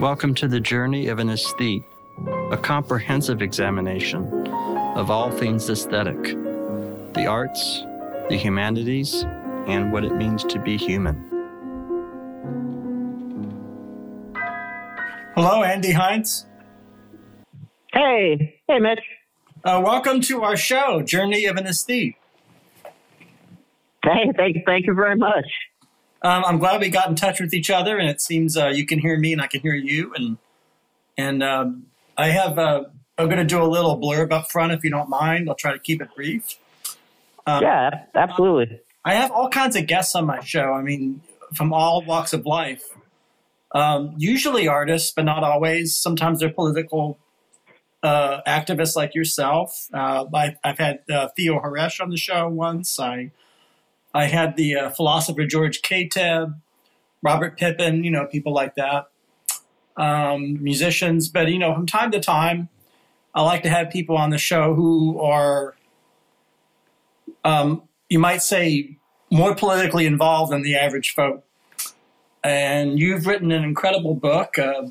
Welcome to the journey of an aesthete, a comprehensive examination of all things aesthetic, the arts, the humanities, and what it means to be human. Hello, Andy Heintz. Hey, hey, Mitch. Uh, welcome to our show, Journey of an Aesthete. Hey, thank, thank you very much. Um, I'm glad we got in touch with each other, and it seems uh, you can hear me and I can hear you. And and um, I have uh, I'm going to do a little blurb up front if you don't mind. I'll try to keep it brief. Um, yeah, absolutely. I have all kinds of guests on my show. I mean, from all walks of life. Um, usually artists, but not always. Sometimes they're political uh, activists like yourself. Uh, I, have had uh, Theo Horesh on the show once. I I had the uh, philosopher George Kateb, Robert Pippin, you know, people like that, um, musicians. But, you know, from time to time, I like to have people on the show who are, um, you might say, more politically involved than the average folk. And you've written an incredible book, uh,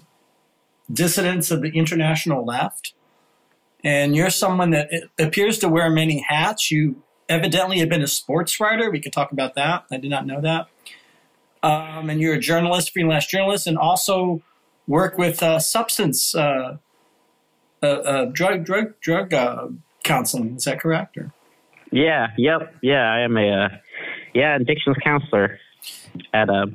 Dissidents of the International Left. And you're someone that appears to wear many hats. You evidently have been a sports writer. We could talk about that. I did not know that. Um, and you're a journalist, freelance journalist, and also work with uh, substance uh, uh, uh drug drug drug uh, counseling. Is that correct? Or? Yeah. Yep. Yeah. I am a uh, yeah addictions counselor at uh,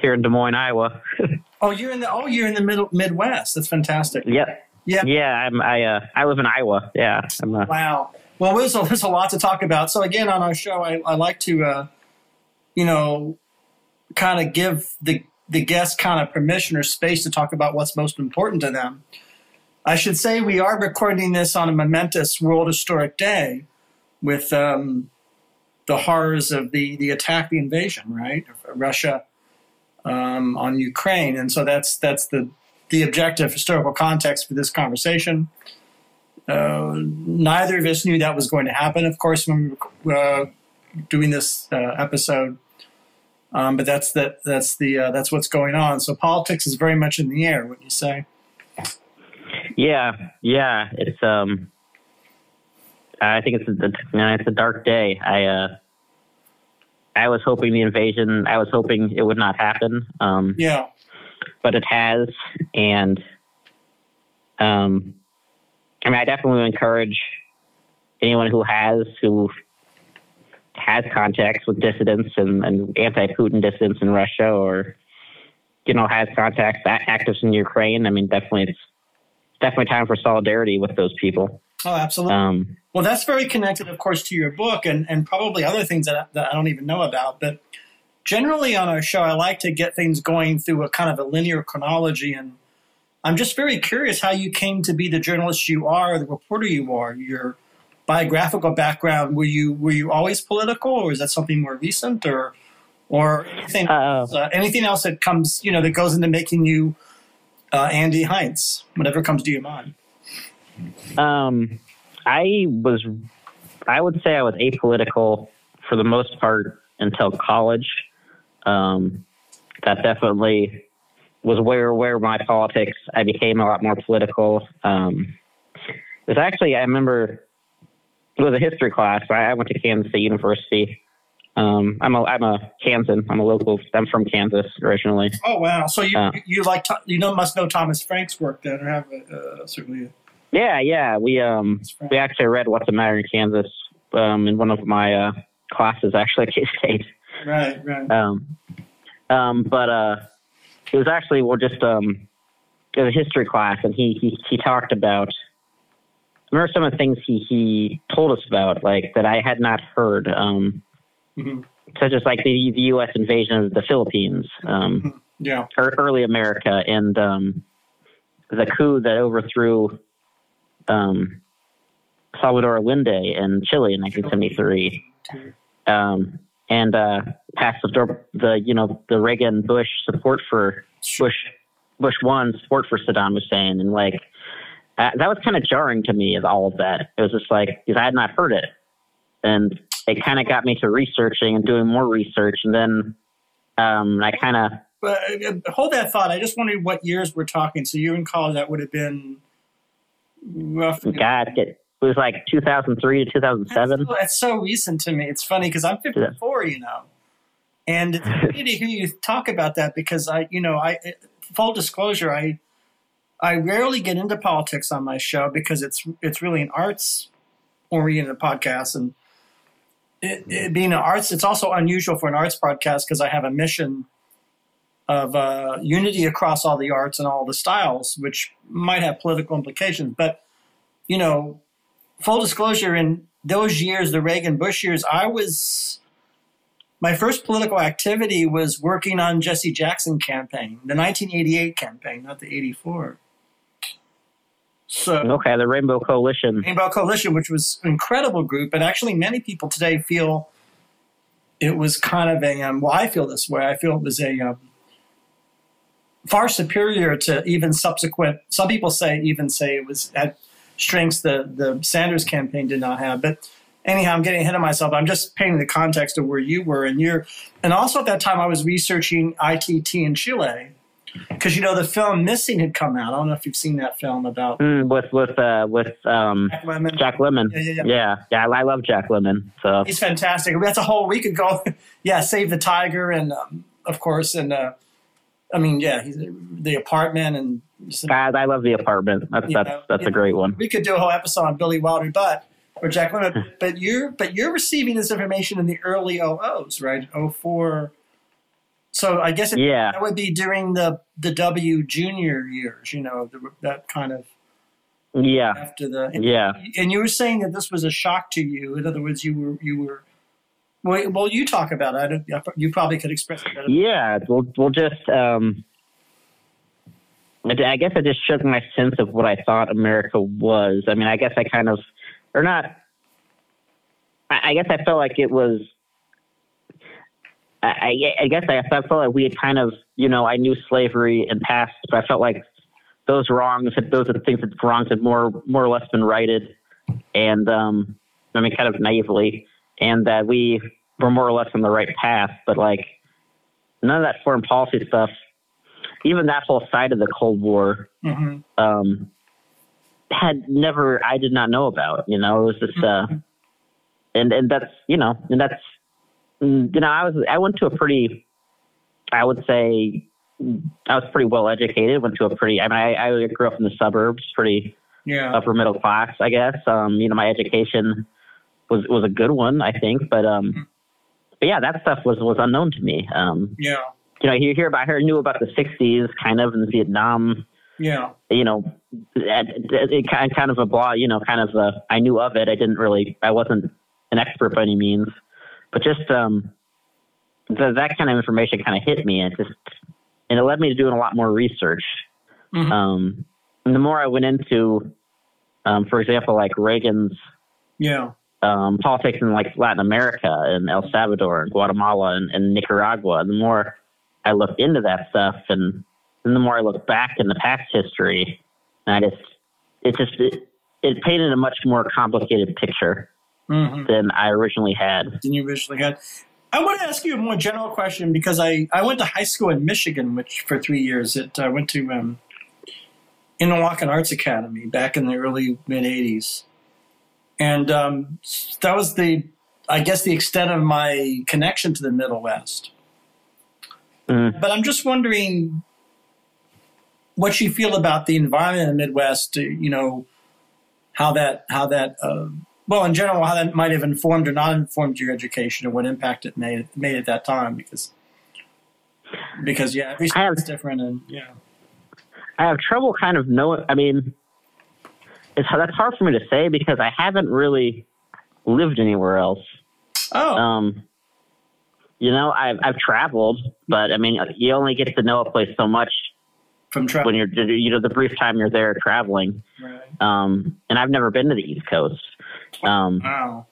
here in Des Moines, Iowa. oh, you're in the oh you're in the middle Midwest. That's fantastic. Yep. Yeah. Yeah. I'm I uh, I live in Iowa. Yeah. I'm, uh, wow. Well, there's a, there's a lot to talk about. So again, on our show, I, I like to, uh, you know, kind of give the the guests kind of permission or space to talk about what's most important to them. I should say we are recording this on a momentous World Historic Day with um, the horrors of the the attack, the invasion, right, of Russia um, on Ukraine, and so that's that's the the objective historical context for this conversation. Uh, neither of us knew that was going to happen, of course, when we were uh, doing this uh, episode. Um, but that's that. That's the uh, that's what's going on. So politics is very much in the air. What you say? Yeah, yeah. It's um. I think it's a, it's a dark day. I uh. I was hoping the invasion. I was hoping it would not happen. Um, yeah. But it has, and um, I mean, I definitely encourage anyone who has who has contacts with dissidents and, and anti-Putin dissidents in Russia, or you know, has contacts actives in Ukraine. I mean, definitely, it's definitely time for solidarity with those people. Oh, absolutely. Um, well, that's very connected, of course, to your book and, and probably other things that, that I don't even know about. But generally on our show, I like to get things going through a kind of a linear chronology and I'm just very curious how you came to be the journalist you are, the reporter you are. Your biographical background were you were you always political, or is that something more recent, or or anything uh, anything else that comes you know that goes into making you uh, Andy Heintz, whatever comes to your mind. Um, I was, I would say I was apolitical for the most part until college. Um, that definitely was where where my politics I became a lot more political. Um, it was actually I remember it was a history class. I, I went to Kansas State University. Um, I'm a I'm a Kansan. I'm a local. I'm from Kansas originally. Oh wow! So you uh, you like you know must know Thomas Frank's work then, or have uh, certainly. Yeah, yeah. We um we actually read What's the Matter in Kansas um in one of my uh, classes actually at K State. Right, right. Um, um, but uh, it was actually well just um it was a history class and he he he talked about I remember some of the things he he told us about like that I had not heard um mm-hmm. such as like the the U.S. invasion of the Philippines um mm-hmm. yeah early America and um the coup that overthrew um Salvador Allende in Chile in 1973 um and uh, passed the, the you know the Reagan Bush support for Bush Bush one support for Saddam Hussein, and like uh, that was kind of jarring to me of all of that. It was just like because I had not heard it, and it kind of got me to researching and doing more research, and then um, I kind of uh, hold that thought. I just wondered what years we're talking. So you in college, that would have been roughly. God, it was like 2003 to 2007. That's so, that's so recent to me. It's funny because I'm 54, you know, and it's funny to hear you talk about that because I, you know, I full disclosure, I I rarely get into politics on my show because it's it's really an arts oriented podcast and it, it being an arts, it's also unusual for an arts podcast because I have a mission of uh, unity across all the arts and all the styles, which might have political implications. But you know, full disclosure, in those years, the Reagan Bush years, I was my first political activity was working on Jesse Jackson campaign, the 1988 campaign, not the 84. So okay, the Rainbow Coalition. Rainbow Coalition, which was an incredible group, and actually many people today feel it was kind of a. Um, well, I feel this way. I feel it was a um, far superior to even subsequent. Some people say even say it was at strengths the the Sanders campaign did not have, but anyhow, I'm getting ahead of myself. I'm just painting the context of where you were and you're, and also at that time I was researching ITT in Chile because you know the film Missing had come out. I don't know if you've seen that film about mm, with with uh, with um, Jack Lemmon. Jack Lemmon. Yeah, yeah, yeah. yeah, yeah. I love Jack Lemmon. So He's fantastic. That's a whole week ago. yeah, Save the Tiger, and um, of course, and uh, I mean, yeah, he's, the apartment, and just- God, I love the apartment. That's that's that's yeah. a great one. we could do a whole episode on Billy Wilder, but or Jack Lemmon. but you're but you're receiving this information in the early OOs, right? 04. So I guess it, Yeah. that would be during the the W junior years, you know, the, that kind of Yeah, after the yeah. and you were saying that this was a shock to you. In other words, you were you were. Well, well you talk about it. I don't, you probably could express it better. Yeah, we'll we'll just. Um, I I guess I just shook my sense of what I thought America was. I mean, I guess I kind of, or not. I, guess I felt like it was. I, I guess I felt like we had kind of, you know, I knew slavery in past, but I felt like those wrongs, those are the things that wrongs had more more or less been righted, and um, I mean, kind of naively, and that we were more or less on the right path. But like, none of that foreign policy stuff, even that whole side of the Cold War, hmm um, had never, I did not know about. You know, it was just, uh, and and that's you know, and that's, you know, I was I went to a pretty, I would say, I was pretty well educated. Went to a pretty, I mean, I, I grew up in the suburbs, pretty Yeah. upper middle class, I guess. Um, you know, my education was was a good one, I think, but um, but yeah, that stuff was was unknown to me. Um, Yeah. you know, you hear about, her, knew about the '60s, kind of, in Vietnam. Yeah. You know, it, kind of a blah. You know, kind of a, I knew of it. I didn't really, I wasn't an expert by any means, but just um, the, that kind of information kind of hit me, and it just and it led me to doing a lot more research. Mhm. Um, and the more I went into, um, for example, like Reagan's Yeah. um, politics in like Latin America and El Salvador and Guatemala and, and Nicaragua, the more I looked into that stuff and, and the more I look back in the past history, and I just, it just, it, it painted a much more complicated picture hmm than I originally had. Than you originally had. I want to ask you a more general question because I, I went to high school in Michigan, which for three years it I went to um, Interlochen Arts Academy back in the early mid '80s, and um, that was the I guess the extent of my connection to the Middle West. Mm. But I'm just wondering what you feel about the environment in the Midwest. uh, You know, how that how that uh, well in general how that might have informed or not informed your education and what impact it made made at that time because because yeah every state's different and yeah I have trouble kind of knowing, I mean, it's, that's hard for me to say because I haven't really lived anywhere else. oh Um, you know, I've I've traveled, but I mean, you only get to know a place so much from travel when you're you know the brief time you're there traveling. right. Um, and I've never been to the East Coast. Um, wow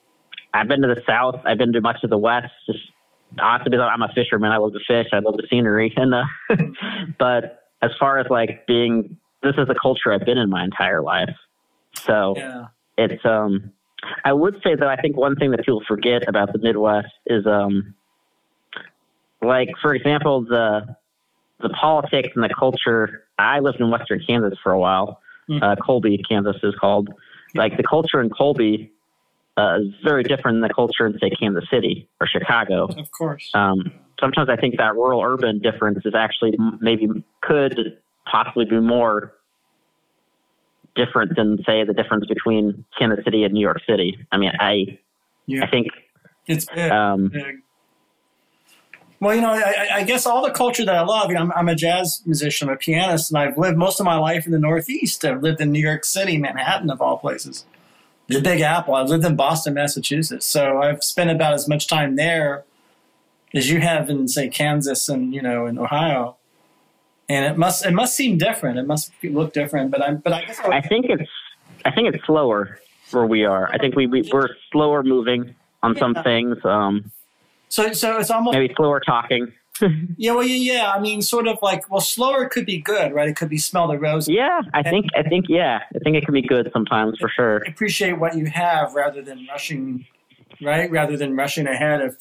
I've been to the South. I've been to much of the West. Just honestly, because I'm a fisherman. I love the fish. I love the scenery. And uh, but as far as like being, this is the culture I've been in my entire life. So yeah it's um I would say that I think one thing that people forget about the Midwest is um like for example the the politics and the culture. I lived in Western Kansas for a while. Mhm. Uh, Colby, Kansas is called. Like the culture in Colby uh, is very different than the culture in say Kansas City or Chicago. Of course. Um, sometimes I think that rural urban difference is actually maybe could possibly be more different than say the difference between Kansas City and New York City. I mean, I Yeah. I think It's big. um, big. Well, you know, I, I- guess all the culture that I love, you know, I'm, I'm a jazz musician, I'm a pianist, and I've lived most of my life in the Northeast. I've lived in New York City, Manhattan, of all places. The Big Apple. I've lived in Boston, Massachusetts. So I've spent about as much time there as you have in, say, Kansas and, you know, in Ohio. And it must it must seem different. It must look different. But I'm but I guess I, I think it's I think it's slower where we are. I think we, we we're slower moving on some things. Um, so so it's almost maybe slower talking. yeah well yeah, yeah I mean sort of like well slower could be good right it could be smell the rose Yeah, I think I think yeah, I think it can be good sometimes for sure. appreciate what you have rather than rushing, right? Rather than rushing ahead. Of,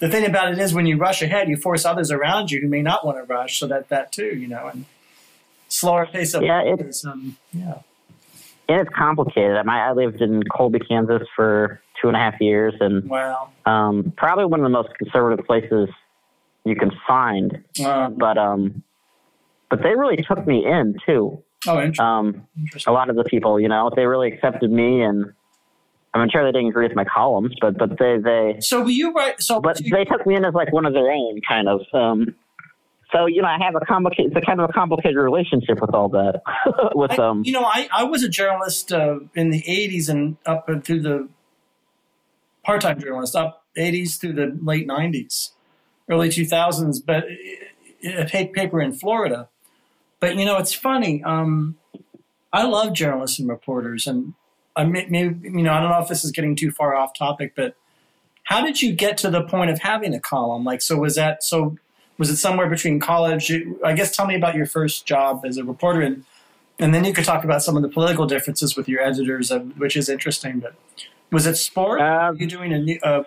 the thing about it is, when you rush ahead, you force others around you who may not want to rush. So that that too, you know, and slower pace of Yeah, it- is, um, yeah, And it's complicated. I, mean, I lived in Colby, Kansas for two and a half years, and wow. um, probably one of the most conservative places you can find. Um, But um, but they really took me in too. oh, interesting. Um, a lot of the people, you know, they really accepted me, and I'm sure they didn't agree with my columns, but but they they So were you right? So but you- they took me in as like one of their own, kind of. Um, so you know, I have a complicated, it's a kind of a complicated relationship with all that. with I- um, you know, I, I was a journalist uh, in the 80s and up and through the part time journalist, up 80s through the late 90s, early 2000s, but a paper in Florida. But, you know, it's funny. Um, I love journalists and reporters. And I may, maybe, you know, I don't know if this is getting too far off topic, but how did you get to the point of having a column? Like, so was that, so was it somewhere between college? I guess tell me about your first job as a reporter and and then you could talk about some of the political differences with your editors, uh, which is interesting. But was it sport? Uh, you doing a new, uh,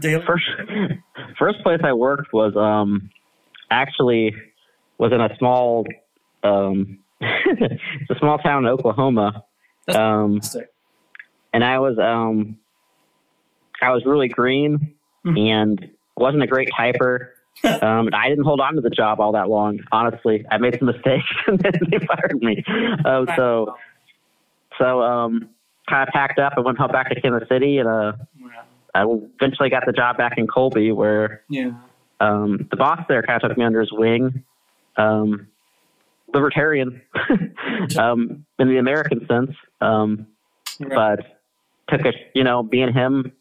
daily? first first place I worked was um actually was in a small um it's a small town in Oklahoma. That's Um fantastic. and I was um I was really green Mhm. and wasn't a great typer. um, and I didn't hold on to the job all that long. Honestly, I made some mistakes and then they fired me. Uh, so, so um, kind of packed up and went home back to Kansas City, and uh, Wow. I eventually got the job back in Colby, where Yeah. um, the boss there kind of took me under his wing. Um, libertarian, um, in the American sense. Um, Right. but took a you know me and him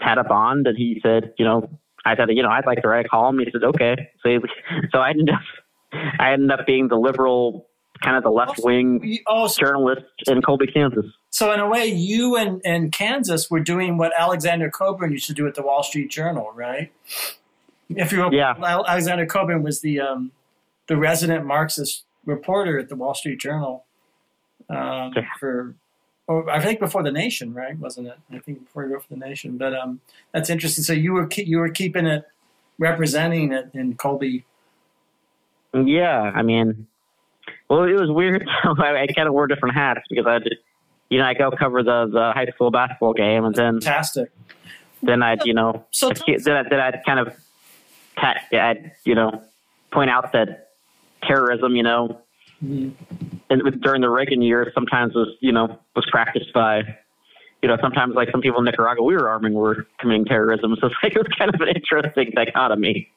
had a bond and he said you know i said you know i'd like to write a column he said okay so he, so i ended up i ended up being the liberal kind of the left wing oh, so, journalist in colby kansas so in a way, you and, and Kansas were doing what Alexander Cockburn used to do at the Wall Street Journal, right? If you Yeah. Alexander Cockburn was the um, the resident Marxist reporter at the Wall Street Journal um, Yeah. for, or I think before the Nation, right? Wasn't it? I think before he wrote for the Nation. But um, that's interesting. So you were ke- you were keeping it, representing it in Colby. yeah i mean well it was weird i, I kind of wore different hats because i did you know i go cover the the high school basketball game and then Fantastic. then i'd you know So then, I, then I'd kind of, I'd, you know, point out that terrorism, you know, Mhm. and with, during the Reagan years, sometimes was, you know, was practiced by, you know, sometimes like some people in Nicaragua we were arming were committing terrorism. So it's like, it was kind of an interesting dichotomy.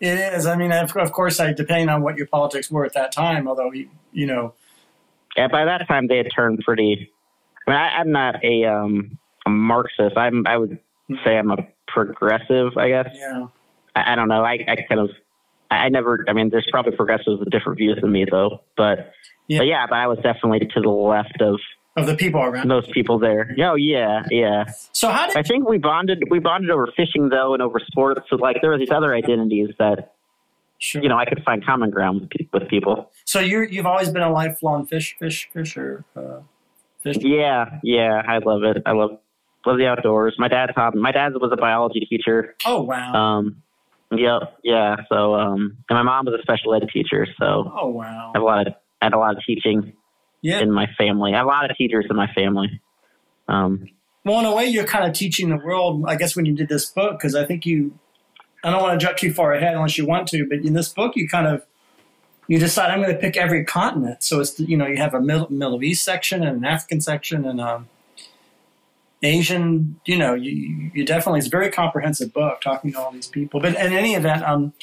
It is. I mean, of, course, I depending on what your politics were at that time. Although you, you know, And by that time, they had turned pretty. I mean, I, I'm not a um, a Marxist. I'm. I would say I'm a progressive. I guess. yeah. I, I don't know. I, I kind of. I never. I mean, there's probably progressives with different views than me, though. But Yeah. but yeah, but I was definitely to the left of Of the people around. most people there. Oh yeah, yeah. So how did I think we bonded. We bonded over fishing though, and over sports. So like, there were these other identities that sure. you know I could find common ground with, people. So you're you've always been a lifelong fish fish fisher. Uh, fish. Yeah, yeah. I love it. I love love the outdoors. My dad's hobby. My dad was a biology teacher. Oh wow. Um, Yep. Yeah. So, um, and my mom was a special ed teacher, so Oh wow. I have a lot of I had a lot of teaching Yeah. in my family. I have a lot of teachers in my family. Um, Well, in a way, you're kind of teaching the world, I guess, when you did this book, because I think you, I don't want to jump too far ahead unless you want to, but in this book, you kind of, you decide I'm going to pick every continent. So it's, you know, you have a Middle, Middle East section and an African section and um, Asian, you know, you, you definitely, it's a very comprehensive book talking to all these people. But in any event, um,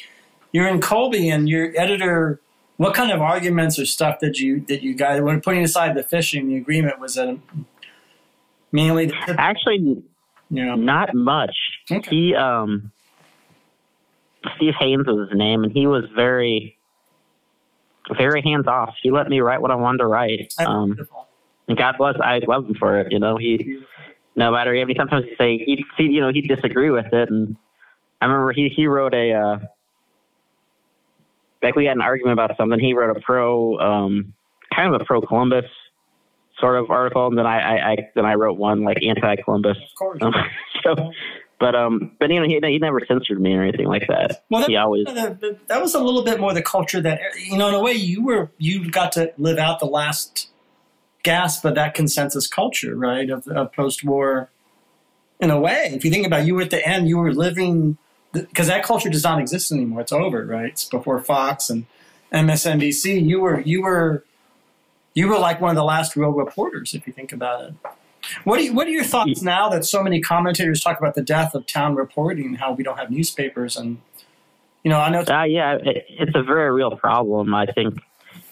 you're in Colby and your editor, what kind of arguments or stuff did you, that you guys, when putting aside the fishing, the agreement was that mainly the actually, you know, not much. Okay. He, um, Steve Haynes was his name, and he was very, very hands off. He let me write what I wanted to write. Um, and God bless, I love him for it. You know, he, no matter, I mean, sometimes he'd say, he'd, see, you know, he'd disagree with it. And I remember he, he wrote a, uh, like we had an argument about something. He wrote a pro, um, kind of a pro Columbus sort of article. And then I, I, I then I wrote one like anti Columbus. Of course. Um, so, but, um, but you know, he, he never censored me or anything like that. Well, that, he always, that, that was a little bit more the culture that you know. In a way, you were you got to live out the last gasp of that consensus culture, right? Of, of post-war. In a way, if you think about, it, you were at the end, you were living because that culture does not exist anymore. It's over, right? It's before Fox and MSNBC. You were you were you were like one of the last real reporters, if you think about it. What are, you, what are your thoughts now that so many commentators talk about the death of town reporting, how we don't have newspapers, and you know, I know Uh, yeah, it, it's a very real problem, I think,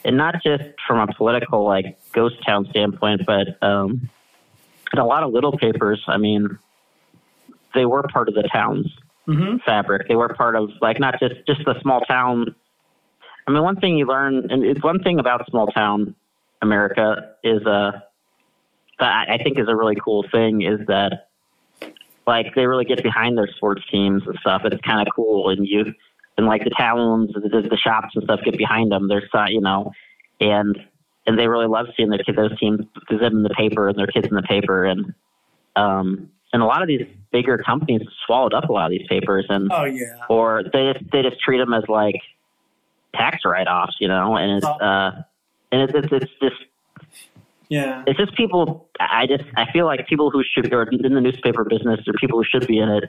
and not just from a political like ghost town standpoint, but um, in a lot of little papers. I mean, they were part of the town's hmm fabric. They were part of like not just just the small town. I mean, one thing you learn, and it's one thing about small town America is uh, that I think is a really cool thing is that like they really get behind their sports teams and stuff. And it's kind of cool, and you and like the towns, the, the shops and stuff get behind them. There's uh, you know, and and they really love seeing their kids, those teams, them in the paper and their kids in the paper, and um, and a lot of these bigger companies swallowed up a lot of these papers, and Oh yeah. or they just they just treat them as like tax write-offs, you know, and it's uh, and it's it's, it's just Yeah. it's just people. I just I feel like people who should or in the newspaper business or people who should be in it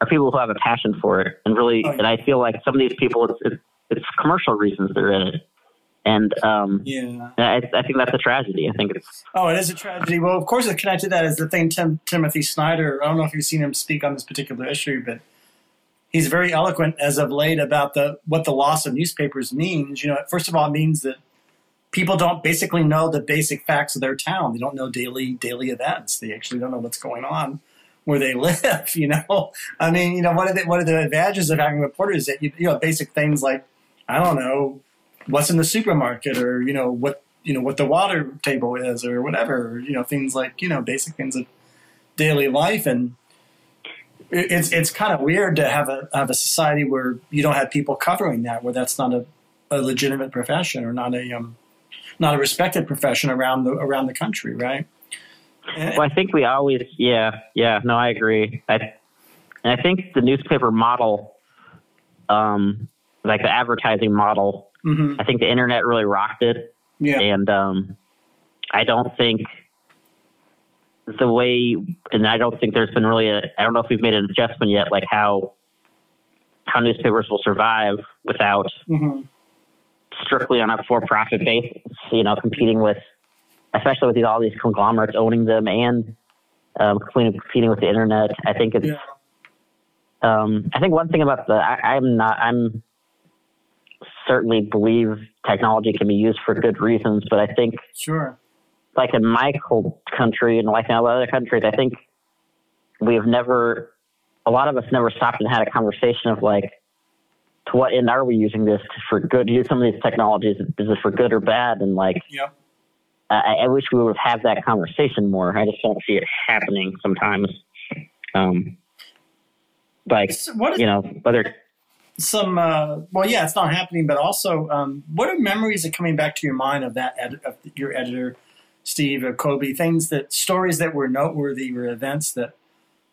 are people who have a passion for it and really. Oh, yeah. And I feel like some of these people, it's it's, it's commercial reasons they're in it, and um, Yeah. I, I think that's a tragedy. I think it's Oh, it is a tragedy. Well, of course, it's connected to that is the thing. Tim, Timothy Snyder. I don't know if you've seen him speak on this particular issue, but he's very eloquent as of late about the what the loss of newspapers means. You know, first of all, it means that people don't basically know the basic facts of their town. They don't know daily daily events. They actually don't know what's going on where they live. You know, I mean, you know, one of the one of the advantages of having reporters is that you, you know basic things like I don't know what's in the supermarket or you know what you know what the water table is or whatever you know things like you know basic things of daily life and it's it's kind of weird to have a have a society where you don't have people covering that where that's not a, a legitimate profession or not a um not a respected profession around the around the country right Well, I think we always, yeah, yeah. No, I agree. I, and I think the newspaper model, um, like the advertising model, mhm, I think the internet really rocked it, yeah and um, I don't think the way, and I don't think there's been really a. I don't know if we've made an adjustment yet, like how how newspapers will survive without mhm. Strictly on a for-profit basis, you know, competing with, especially with these, all these conglomerates owning them and um, competing, competing with the internet. I think it's, yeah um, I think one thing about the, I, I'm not, I'm certainly believe technology can be used for good reasons, but I think sure like in my whole country and like in other countries, I think we have never, a lot of us never stopped and had a conversation of like, to what end are we using this for good? Use some of these technologies. Is it for good or bad? And like, Yep. I, I wish we would have that conversation more. I just don't see it happening sometimes. Um, like, So what is you know, whether some uh, well yeah it's not happening but also um, what are memories that coming back to your mind of that ed- of your editor steve or Colby things that stories that were noteworthy or events that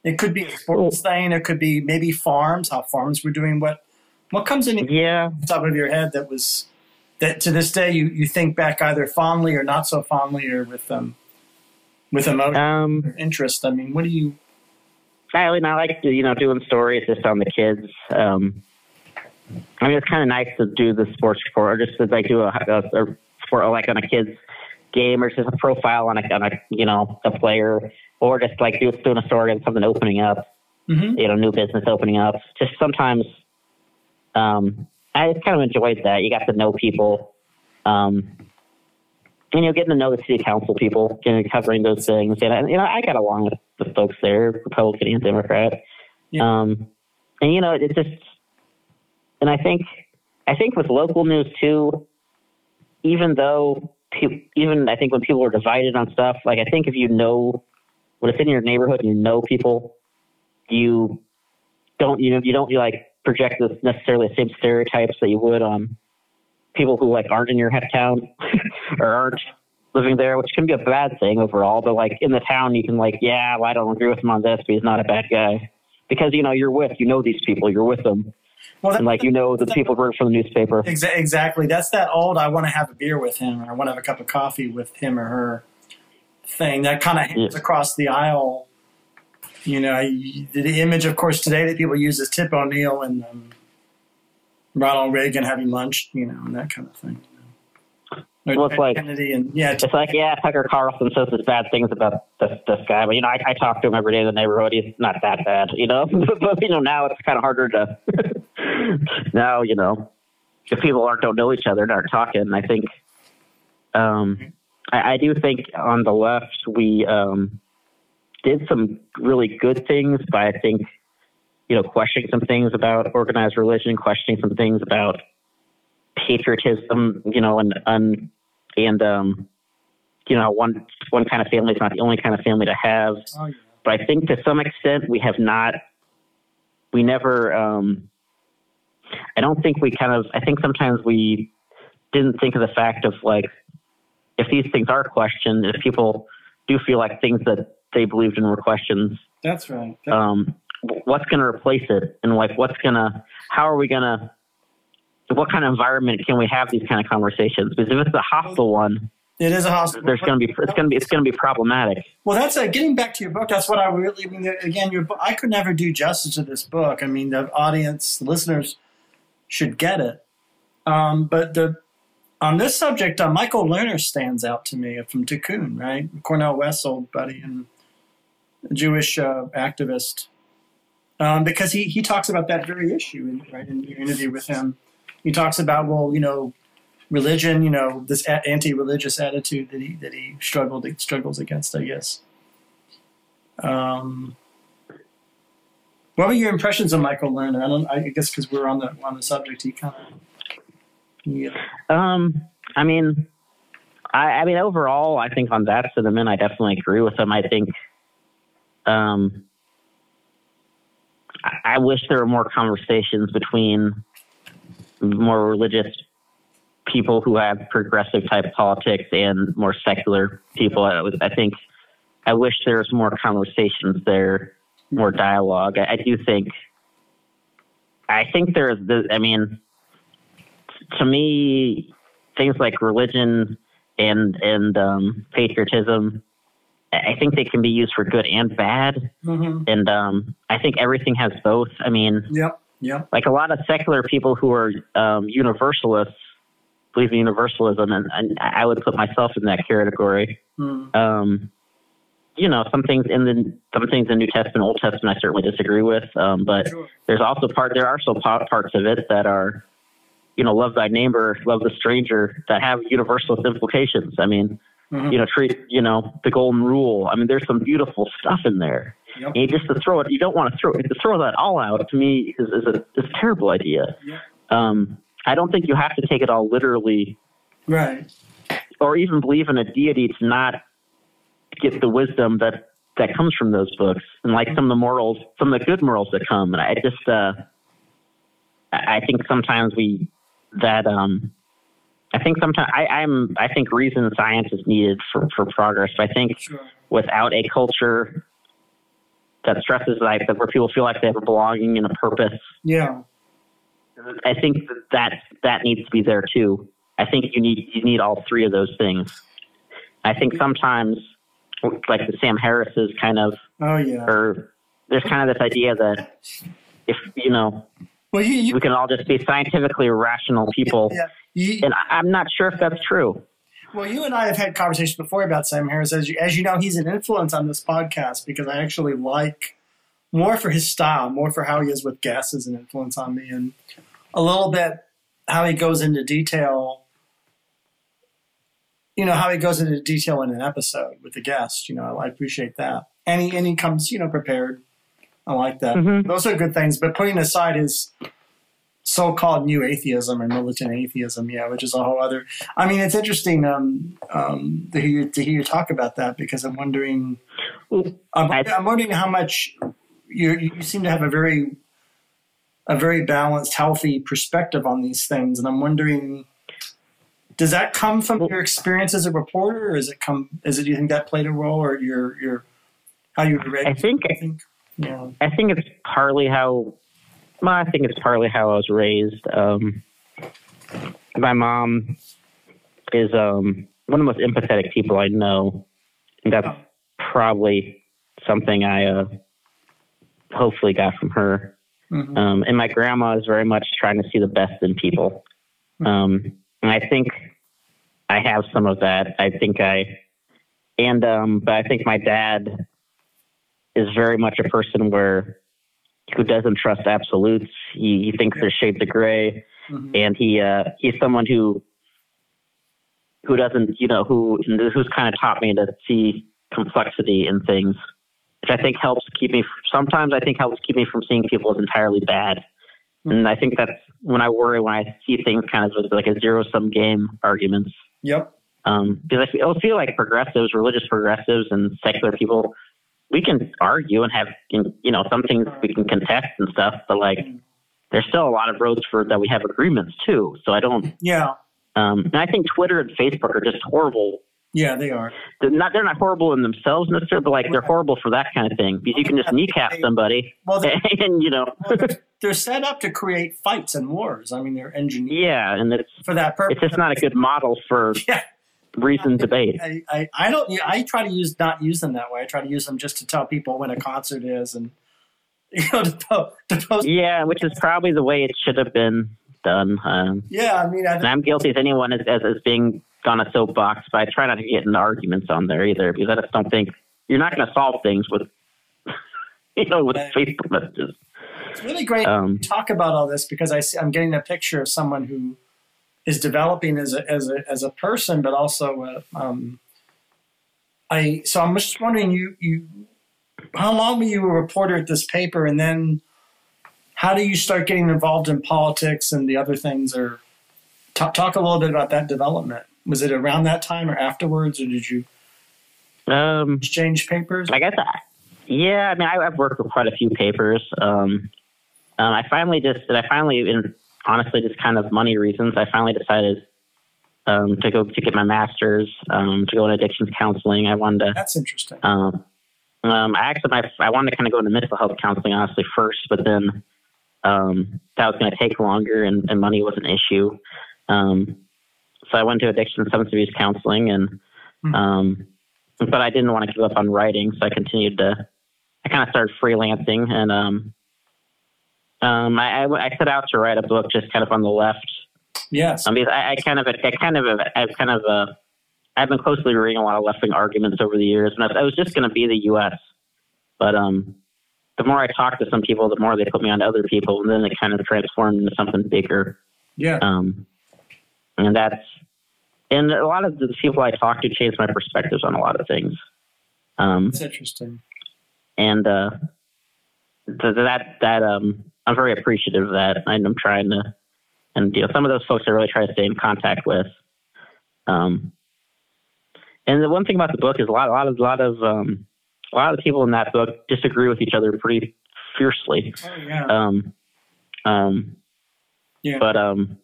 It could be a sports thing. It could be maybe farms, how farms were doing. What what comes in Yeah. the top of your head that was that to this day you, you think back either fondly or not so fondly or with um with emotion Um, or interest. I mean, what do you? I mean, I like you know doing stories just on the kids. Um, I mean, it's kind of nice to do the sports report, or just to like do a, a, a for like on a kid's game, or just a profile on a, on a you know a player, or just like do, doing a story on something opening up, Mhm. you know, new business opening up. Just sometimes, um, I just kind of enjoyed that. You got to know people. Um, and you know, getting to know the city council people, you know, covering those things. And, I- you know, I got along with the folks there, Republican and Democrat. Yeah. Um, and you know, it just, and I think, I think with local news too, even though, pe- even I think when people are divided on stuff, like I think if you know when it's in your neighborhood, and you know people, you don't, you know, you don't you like project the necessarily the same stereotypes that you would on people who like aren't in your town or aren't living there, which can be a bad thing overall. But like in the town, you can like, yeah, well, I don't agree with him on this, but he's not a bad guy because you know you're with, you know these people, you're with them, Well, that, and like you know the people who work for the newspaper. Exa- exactly. That's that old. I want to have a beer with him, or I want to have a cup of coffee with him or her thing. That kind of hangs Yeah. across the aisle. You know, y- the image, of course, today that people use is Tip O'Neill and um, Ronald Reagan having lunch. You know, and that kind of thing. You know. Or like- Kennedy and yeah, It's like, yeah, Tucker Carlson says this bad things about this, this guy, but you know, I, I talk to him every day in the neighborhood. He's not that bad, you know. but you know, now it's kind of harder to. now you know, if people aren't don't know each other and aren't talking, I think. Um, I, I do think on the left we um, did some really good things, by, I think you know questioning some things about organized religion, questioning some things about patriotism, you know, and and and um, you know, one one kind of family is not the only kind of family to have. oh, yeah. But I think to some extent we have not. We never. Um, I don't think we kind of. I think sometimes we didn't think of the fact of like, if these things are questioned, if people do feel like things that they believed in were questions, that's right. Um, what's going to replace it and like what's going to how are we going to what kind of environment can we have these kind of conversations because if it's a hostile one it is a hospital. there's going to be it's going to be it's going to be problematic Well, that's uh, getting back to your book. That's what I really I mean. Again, your I could never do justice to this book. I mean, the audience, the listeners, should get it. Um, but the on this subject, uh, Michael Lerner stands out to me from Tikkun, right? Cornel West's old buddy and Jewish uh, activist, um, because he he talks about that very issue, in, right? In your interview with him, he talks about well, you know, religion, you know, this anti-religious attitude that he that he struggled struggles against, I guess. Um, what were your impressions of Michael Lerner? I don't. I guess because we're on the on the subject, he kind of. Yeah. um i mean I, I mean overall i think on that sentiment i definitely agree with him i think um I, wish there were more conversations between more religious people who have progressive type politics and more secular people. I, I think I wish there was more conversations there, more dialogue. I, I do think. I think there's the. I mean, to me, things like religion and and um, patriotism, I think they can be used for good and bad. Mm-hmm. And um, I think everything has both. I mean, Yep. Yep. like a lot of secular people who are um, universalists believe in universalism, and, and I would put myself in that category. Mm. Um, you know, some things in the some things in New Testament, Old Testament, I certainly disagree with. Um, but Sure. there's also part there are some parts of it that are, you know, love thy neighbor, love the stranger, that have universalist implications. I mean, Mhm. you know, treat you know the golden rule. I mean, there's some beautiful stuff in there. Yep. And just to throw it, you don't want to throw it. To throw that all out to me is, is a is a terrible idea. Yep. Um, I don't think you have to take it all literally, Right. or even believe in a deity to not get the wisdom that that comes from those books, and like some of the morals, some of the good morals that come. And I just, uh, I I think sometimes we that um, I think sometimes I, I'm I think reason and science is needed for for progress. But I think Sure. without a culture that stresses life, that where people feel like they have a belonging and a purpose. Yeah. I think that that, that needs to be there too. I think you need you need all three of those things. I think sometimes, like the Sam Harris's kind of, Oh yeah. or there's kind of this idea that if you know Well, you, you we can all just be scientifically rational people, yeah. You, and I- I'm not sure if that's true. Well, you and I have had conversations before about Sam Harris. As you, as you know, he's an influence on this podcast because I actually like more for his style, more for how he is with guests is an influence on me, and a little bit how he goes into detail. You know how he goes into detail in an episode with the guest. You know, I appreciate that, and he and he comes you know prepared. I like that. Mhm. Those are good things. But putting aside his so-called new atheism or militant atheism, yeah, which is a whole other. I mean, it's interesting um, um, to, hear, to hear you talk about that because I'm wondering. I'm, I'm wondering how much you you seem to have a very a very balanced, healthy perspective on these things, and I'm wondering. Does that come from your experience as a reporter, or is it come? Is it? Do you think that played a role, or your your how you were raised? I think I think. Yeah. I think it's partly how. Well, I think it's partly how I was raised. Um, my mom is um, one of the most empathetic people I know. And that's probably something I uh, hopefully got from her. Mhm. Um, and my grandma is very much trying to see the best in people. Um, and I think I have some of that. I think I, and, um, but I think my dad is very much a person where who doesn't trust absolutes. He, he thinks there's shades of gray, Mhm. and he uh, he's someone who who doesn't you know who who's kind of taught me to see complexity in things, which I think helps keep me. Sometimes I think helps keep me from seeing people as entirely bad. And I think that's when I worry when I see things kind of as like a zero sum game arguments. Yep. Um, because I feel, I feel like progressives, religious progressives, and secular people, we can argue and have, you know, some things we can contest and stuff, but like, there's still a lot of roads for that we have agreements too. So I don't, Yeah. um, and I think Twitter and Facebook are just horrible. Yeah, they are. They're not, they're not horrible in themselves necessarily, but like they're horrible for that kind of thing because you can just kneecap somebody Well, and, you know, well, they're- they're set up to create fights and wars. I mean, they're engineered yeah, and it's, for that purpose. it's just not a good model for Yeah. Reasoned debate. I, I, I don't. I try to use not use them that way. I try to use them just to tell people when a concert is, and you know, to, po- to post. Yeah, which is probably the way it should have been done. Um, Yeah, I mean, I, I'm guilty as anyone as, as, as being on a soapbox, but I try not to get into arguments on there either because I just don't think you're not going to solve things with, you know, with Facebook messages. it's really great Um, to talk about all this because I see, I'm getting a picture of someone who is developing as a as a as a person, but also uh, um, I. So I'm just wondering, you you, how long were you a reporter at this paper, and then how do you start getting involved in politics and the other things? Or talk talk a little bit about that development. Was it around that time or afterwards, or did you um, exchange papers? I guess, I, yeah, I mean, I, I've worked with quite a few papers. Um, um, I finally just, I finally, in honestly, just kind of money reasons, I finally decided um, to go to get my master's, um, to go into addictions counseling. I wanted to That's interesting. Um, um, I actually, my, I wanted to kind of go into mental health counseling honestly first, but then um, that was going to take longer and, and money was an issue. Um, so I went to addiction and substance abuse counseling, and Hmm. um, but I didn't want to give up on writing, so I continued to. I kind of started freelancing, and um, um, I, I, I set out to write a book just kind of on the left Yes. I mean, I, I kind of, I kind of, I've kind of, uh, I've been closely reading a lot of left wing arguments over the years, and I, I was just going to be the U.S. But um, the more I talked to some people, the more they put me on to other people, and then it kind of transformed into something bigger. Yeah. Um, and that's, and a lot of the people I talk to changed my perspectives on a lot of things. Um, That's interesting. and uh, th- that that um, I'm very appreciative of that. And I'm trying to, and you know, some of those folks I really try to stay in contact with. Um, and the one thing about the book is a lot, a lot of, a lot of, um, a lot of the people in that book disagree with each other pretty fiercely. Oh yeah. Um, um, yeah. but um,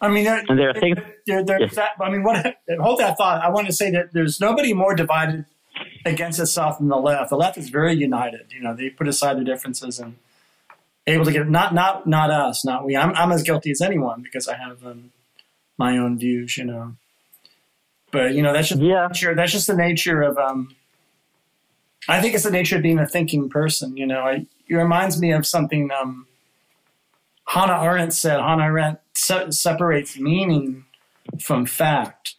I mean, there, there are things. there, there's Yes. that. I mean, what? Hold that thought. I want to say that there's nobody more divided against itself than the left. The left is very united. You know, they put aside their differences and able to get not not not us, not we. I'm I'm as guilty as anyone because I have um, my own views. You know, but you know that's just Yeah. nature. That's just the nature of. Um, I think it's the nature of being a thinking person. You know, I, it reminds me of something um, Hannah Arendt said. Hannah Arendt se- separates meaning from fact.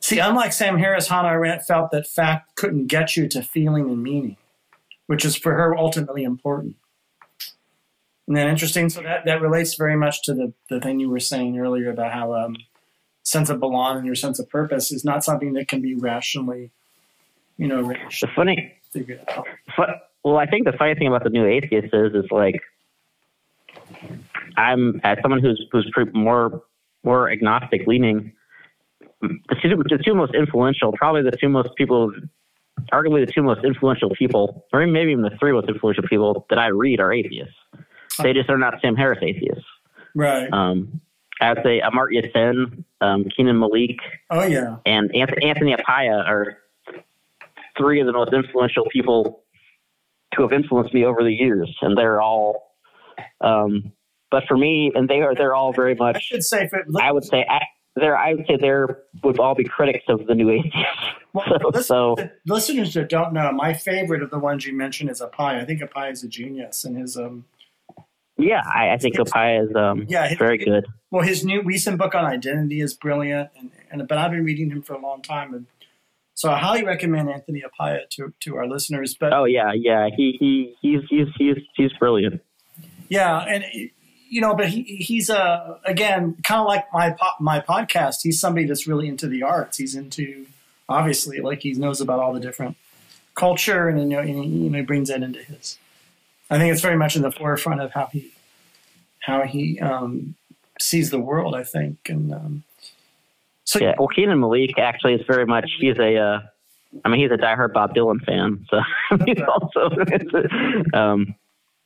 See, unlike Sam Harris, Hannah Arendt felt that fact couldn't get you to feeling and meaning, which is for her ultimately important. And then interesting, so that, that relates very much to the, the thing you were saying earlier about how um, sense of belonging your sense of purpose is not something that can be rationally, you know, The rationally funny, figured out. well, I think the funny thing about the new atheist is, is like, I'm as someone who's who's more more agnostic leaning. The two, the two most influential, probably the two most people, arguably the two most influential people, or maybe even the three most influential people that I read are atheists. They just are not Sam Harris atheists. Right. Um, I would say Amartya Sen, um, Kenan Malik, oh, yeah. and Anth- Anthony Appiah are three of the most influential people to have influenced me over the years, and they're all. Um, but for me, and they are they're all very much. I should say, for, I would say I, they're I would say they're would all be critics of the new atheists. Well, so, listen- so listeners that don't know, my favorite of the ones you mentioned is Appiah. I think Appiah is a genius, and his um, yeah, I, I think Appiah is um Yeah, his- very good. well, his new recent book on identity is brilliant, and, and but I've been reading him for a long time, and so I highly recommend Anthony Appiah to to our listeners. But Oh yeah, yeah, he he he's he's he's he's brilliant. yeah, and you know, but he he's uh again kind of like my my podcast. He's somebody that's really into the arts. He's into obviously like he knows about all the different culture, and you know, and he, you know, he brings that into his. I think it's very much in the forefront of how he how he um, sees the world. I think, and um, so Yeah, well, Kenan Malik actually is very much he's a. Uh, I mean, he's a diehard Bob Dylan fan, so he's also um,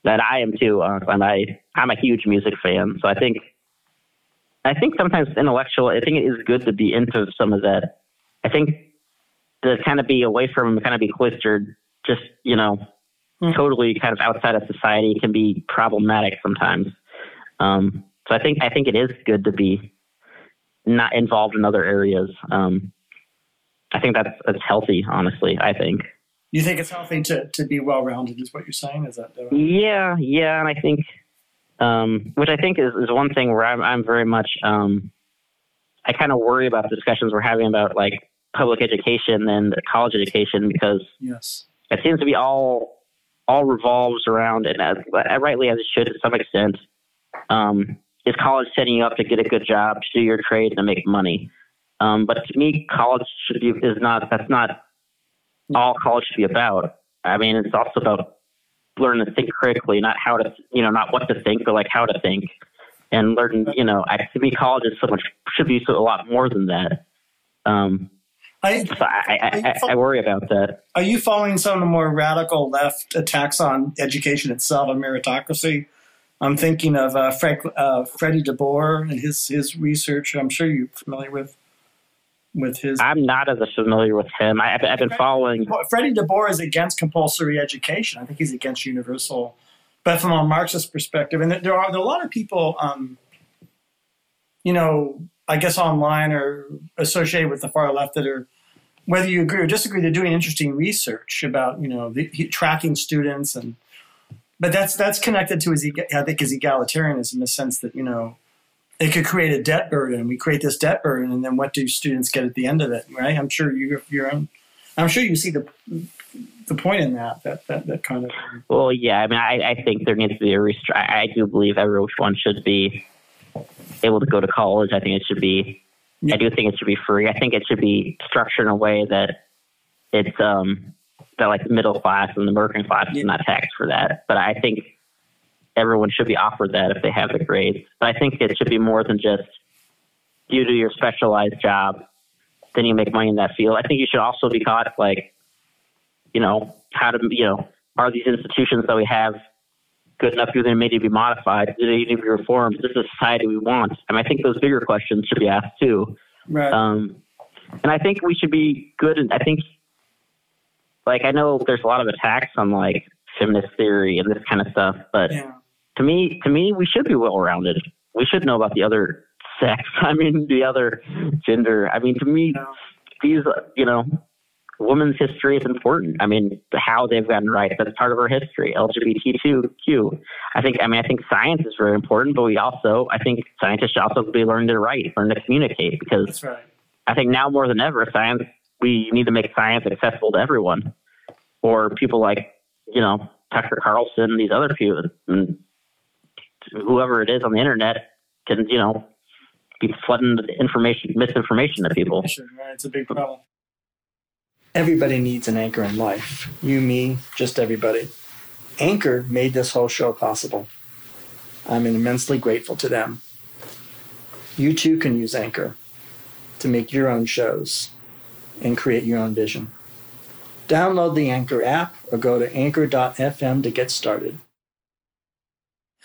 that I am too. Uh, and I I'm a huge music fan, so I think I think sometimes intellectual. I think it is good to be into some of that. I think to kind of be away from him, kind of be cloistered, just you know. Totally kind of outside of society can be problematic sometimes. Um, so I think I think it is good to be not involved in other areas. Um, I think that's that's healthy, honestly. I think. you think it's healthy to, to be well rounded, is what you're saying? Is that the, Yeah, yeah, and I think, um, which I think is, is one thing where I'm I'm very much um, I kind of worry about the discussions we're having about like public education and college education because yes? it seems to be all all revolves around and as, rightly as it should to some extent. Um, is college setting you up to get a good job, to do your trade, and to make money? Um, but to me, college should be is not that's not all college should be about. I mean, it's also about learning to think critically, not how to you know not what to think, but like how to think, and learn. You know, I, to me, college is so much should be so a lot more than that. Um, I, so I, I, I, worry about that. Are you following some of the more radical left attacks on education itself and meritocracy? I'm thinking of uh, Frank, uh, Freddie DeBoer and his his research. I'm sure you're familiar with with his. I'm not as familiar with him. I, I've, I've been following. Freddie DeBoer is against compulsory education. I think he's against universal, but from a Marxist perspective, and there are, there are a lot of people, um, you know, I guess online or associated with the far left that are, whether you agree or disagree, they're doing interesting research about you know the, he- tracking students and, but that's that's connected to his I think his egalitarianism in the sense that you know. It could create a debt burden. We create this debt burden, and then what do students get at the end of it? Right? I'm sure you, your own I'm sure you see the the point in that that that, that kind of Well, yeah. I mean, I, I think there needs to be a restri- I, I do believe everyone should be able to go to college. I think it should be. I do think it should be free. I think it should be structured in a way that it's um that like the middle class and the working class is not taxed for that. But I think everyone should be offered that if they have the grades. But I think it should be more than just you do your specialized job, then you make money in that field. I think you should also be taught like, you know, how to you know, are these institutions that we have good enough? Do they need to be modified? Do they need to be reformed? Is this the society we want? Mean, I think those bigger questions should be asked too. right. Um, and I think we should be good. And I think like I know there's a lot of attacks on like feminist theory and this kind of stuff, but Yeah. to me, to me, we should be well rounded. We should know about the other sex. I mean, the other gender. I mean, to me, these, you know, women's history is important. I mean, how they've gotten rights, that's part of our history. LGBTQ. I think, I mean, I think science is very important, but we also, I think scientists should also be learning to write, learn to communicate, because right. I think now more than ever, science, we need to make science accessible to everyone. Or people like, you know, Tucker Carlson, these other people, and whoever it is on the internet can, you know, be flooding the information, misinformation to people. Right. It's a big problem. Everybody needs an anchor in life. You, me, just everybody. Anchor made this whole show possible. I'm immensely grateful to them. You too can use Anchor to make your own shows and create your own vision. Download the Anchor app or go to anchor.fm to get started.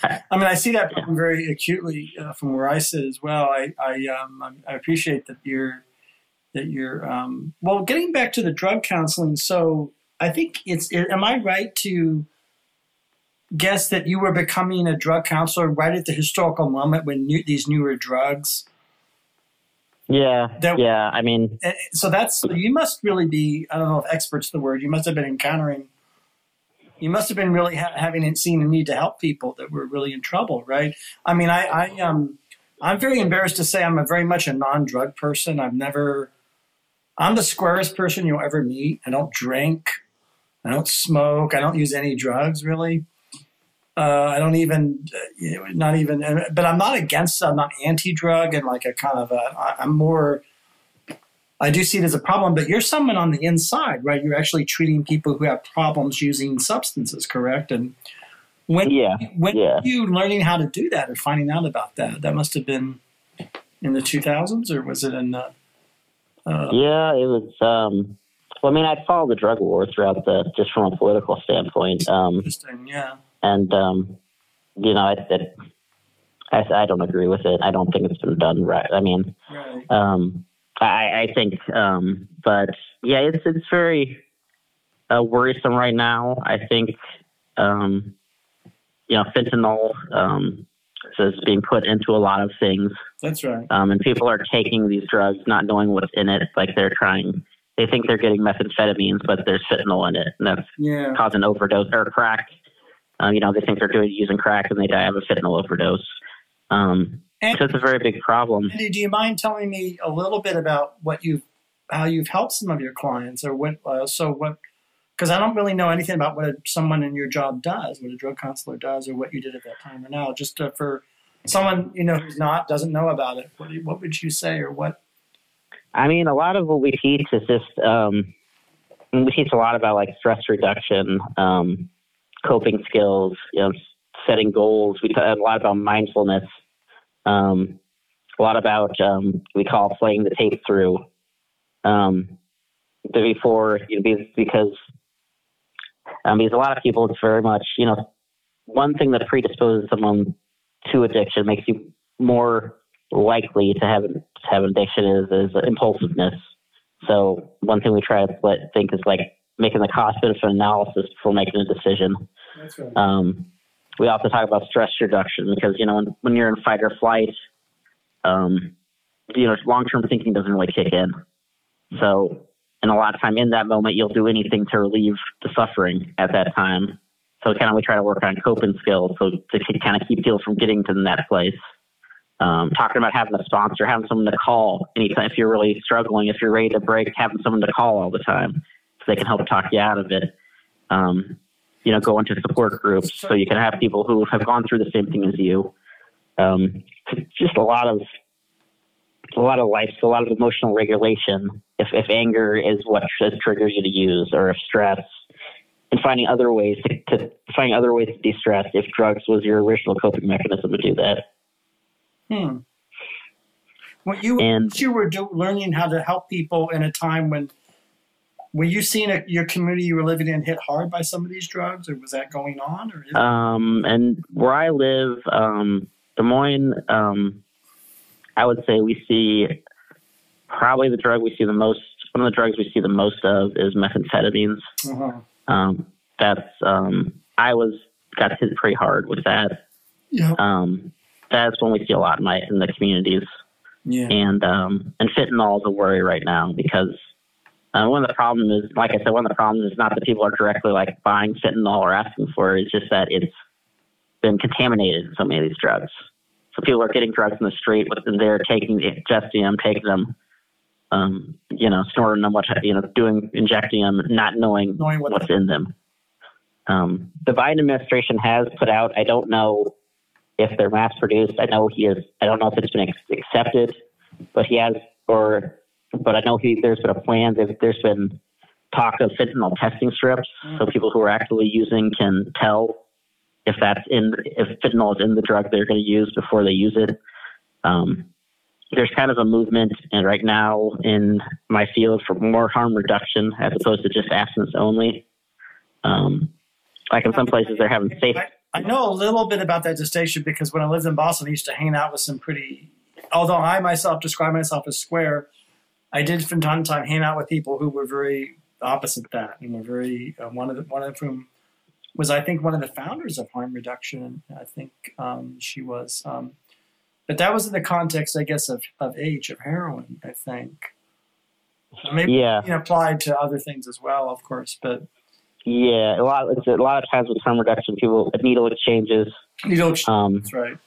I mean, I see that problem very acutely uh, from where I sit as well. I I, um, I appreciate that you're that you're um, well. Getting back to the drug counseling, so I think it's. Am I right to guess that you were becoming a drug counselor right at the historical moment when new, these newer drugs? Yeah, That- yeah. I mean, eh, So that's you must really be. I don't know if experts the word. You must have been encountering. You must have been really ha- having seen a need to help people that were really in trouble, right? I mean, I, I um, I'm very embarrassed to say I'm a very much a non-drug person. I've never. I'm the squarest person you'll ever meet. I don't drink. I don't smoke. I don't use any drugs really. Uh, I don't even, uh, you know, not even. But I'm not against. I'm not anti-drug and like a kind of a, I'm more. I do see it as a problem, but you're someone on the inside, right? You're actually treating people who have problems using substances, correct? And when Yeah, when yeah. were you learning how to do that or finding out about that? That must have been in the 2000s, or was it in the? Uh, yeah, it was. Um, well, I mean, I followed the drug war throughout the just from a political standpoint. Um, interesting, yeah. and um, you know, I, it, I I don't agree with it. I don't think it's been done right. I mean, Right. um, I, I think, um, but yeah, it's it's very uh, worrisome right now. I think, um, you know, fentanyl um, is being put into a lot of things, That's right. um, and people are taking these drugs not knowing what's in it. Like they're trying, they think they're getting methamphetamines, but there's fentanyl in it, and that's Yeah. causing overdose or crack. Um, you know, they think they're doing using crack, and they die of a fentanyl overdose. Um, And so it's a very big problem. Andy, do you mind telling me a little bit about what you, how you've helped some of your clients, or what? Uh, so what? Because I don't really know anything about what a, someone in your job does, what a drug counselor does, or what you did at that time or now. Just uh, for someone you know who's not doesn't know about it, what what would you say, or what? I mean, a lot of what we teach is just um, we teach a lot about like stress reduction, um, coping skills, you know, setting goals. We talk a lot about mindfulness, um, a lot about um, we call playing the tape through. Um, before you know, because um, because a lot of people, it's very much you know one thing that predisposes someone to addiction makes you more likely to have to have an addiction is is impulsiveness. So one thing we try to let, think is like making the cost benefit analysis before making a decision. That's right. Um, we also talk about stress reduction because you know when, when you're in fight or flight, um, you know long term thinking doesn't really kick in. So and a lot of time in that moment you'll do anything to relieve the suffering at that time. So kind of we try to work on coping skills so to kind of keep people from getting to that place. Um, talking about having a sponsor, having someone to call anytime if you're really struggling, if you're ready to break, having someone to call all the time so they can help talk you out of it. Um, you know, go into support groups so you can have people who have gone through the same thing as you. Um, just a lot of a lot of life, a lot of emotional regulation. If if anger is what triggers you to use, or if stress, and finding other ways to, to finding other ways to de-stress. If drugs was your original coping mechanism to do that, Hmm. Well, you and you were do, learning how to help people in a time when were you seeing a, your community you were living in hit hard by some of these drugs, or was that going on? Or is, Um, and where I live, um, Des Moines, um, I would say we see probably the drug we see the most one of the drugs we see the most of is methamphetamines. Uh-huh. Um, that's um, I was got hit pretty hard with that. Yeah. Um, that's when we see a lot in my in the communities, Yeah. and um, and fentanyl is a worry right now because uh, one of the problems is, like I said, one of the problems is not that people are directly like buying fentanyl or asking for it. It's just that it's been contaminated in so many of these drugs. So people are getting drugs in the street, and they're taking, ingesting them, taking them, um, you know, snorting them, what you know, doing, injecting them, not knowing, Knowing what what's in them. Um, the Biden administration has put out. I don't know if they're mass produced. I know he is. I don't know if it's been accepted, but he has, or but I know he. There's been a plan. There's, there's been talk of fentanyl testing strips, so people who are actively using can tell if that's in if fentanyl is in the drug they're going to use before they use it. Um, there's kind of a movement, and right now in my field for more harm reduction as opposed to just abstinence only. Um, like in some places, they're having safe. I, know a little bit about that distinction because when I lived in Boston, I used to hang out with some pretty. Although I myself describe myself as square, I did from time to time hang out with people who were very opposite that and were very uh, one of the, one of whom was I think one of the founders of harm reduction. I think um, she was, um, but that was in the context, I guess, of of age of heroin. I think maybe Yeah, you know, applied to other things as well, of course, but yeah. A lot. It's a lot of times with harm reduction, people needle exchanges. you know, Um, that's right.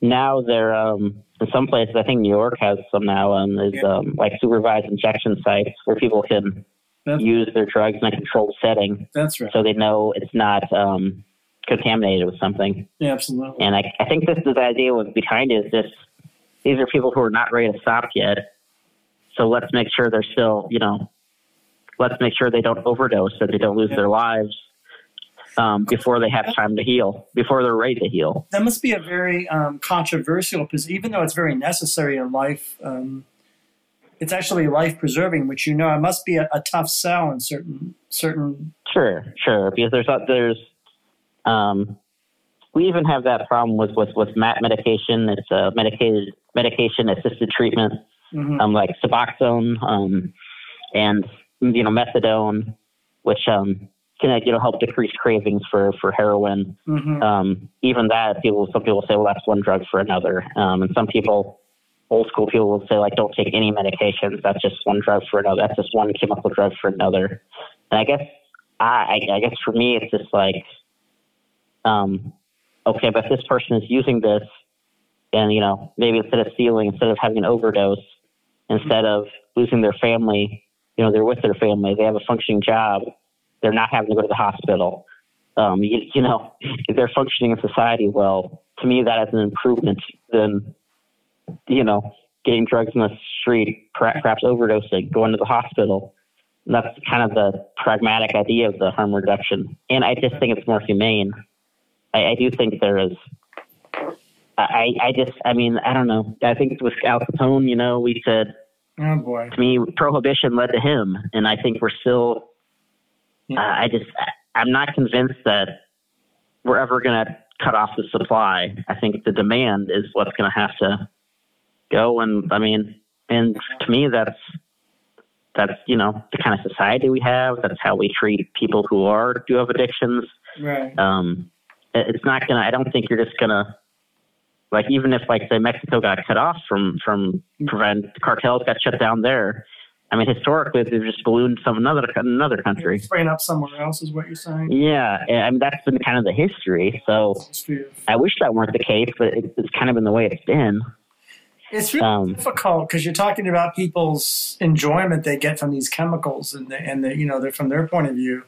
now they're um, in some places. I think New York has some now. Um, is Yeah. um, like supervised injection sites where people can That's, use their drugs in a controlled setting, that's right. so they know it's not um, contaminated with something. Yeah, absolutely. And I, I think this is the idea with behind it is this: these are people who are not ready to stop yet. So let's make sure they're still, you know, let's make sure they don't overdose, that they don't lose Yeah. their lives um, before they have time to heal, before they're ready to heal. that must be a very um, controversial because even though it's very necessary in life, um, it's actually life preserving, which you know it must be a, a tough sell in certain certain. Sure, sure. Because there's there's um, we even have that problem with with with MAT medication. It's a medicated medication assisted treatment, Mhm. um, like Suboxone, um, and you know methadone, which um, can you know help decrease cravings for for heroin. Mhm. Um, even that, people some people say, well, that's one drug for another, um, and some people. Old school people will say like, don't take any medications. That's just one drug for another. That's just one chemical drug for another. And I guess I, I guess for me, it's just like, um, okay, but if this person is using this, and you know, maybe instead of stealing, instead of having an overdose, instead of losing their family, you know, they're with their family, they have a functioning job, they're not having to go to the hospital. Um, you, you know, if they're functioning in society well, to me, that is an improvement than, you know, getting drugs in the street, perhaps overdosing, going to the hospital that's kind of the pragmatic idea of the harm reduction. And I just think it's more humane. I, I do think there is. I, I just, I mean, I don't know. I think with Al Capone, you know, we said, Oh boy. to me, prohibition led to him. And I think we're still, Yeah. uh, I just, I'm not convinced that we're ever going to cut off the supply. I think the demand is what's going to have to go. And I mean, and to me, that's, that's, you know, the kind of society we have. That's how we treat people who are, do have addictions. Right. Um, it's not to, I don't think you're just to, like, even if, like, say, Mexico got cut off from, from prevent cartels got shut down there. I mean, historically, they've just ballooned some another another country. Spraying up somewhere else is what you're saying. Yeah, and, I mean that's been kind of the history. So I wish that weren't the case, but it, it's kind of been the way it's been. It's really Um, difficult because you're talking about people's enjoyment they get from these chemicals, and the, and the, you know they're from their point of view.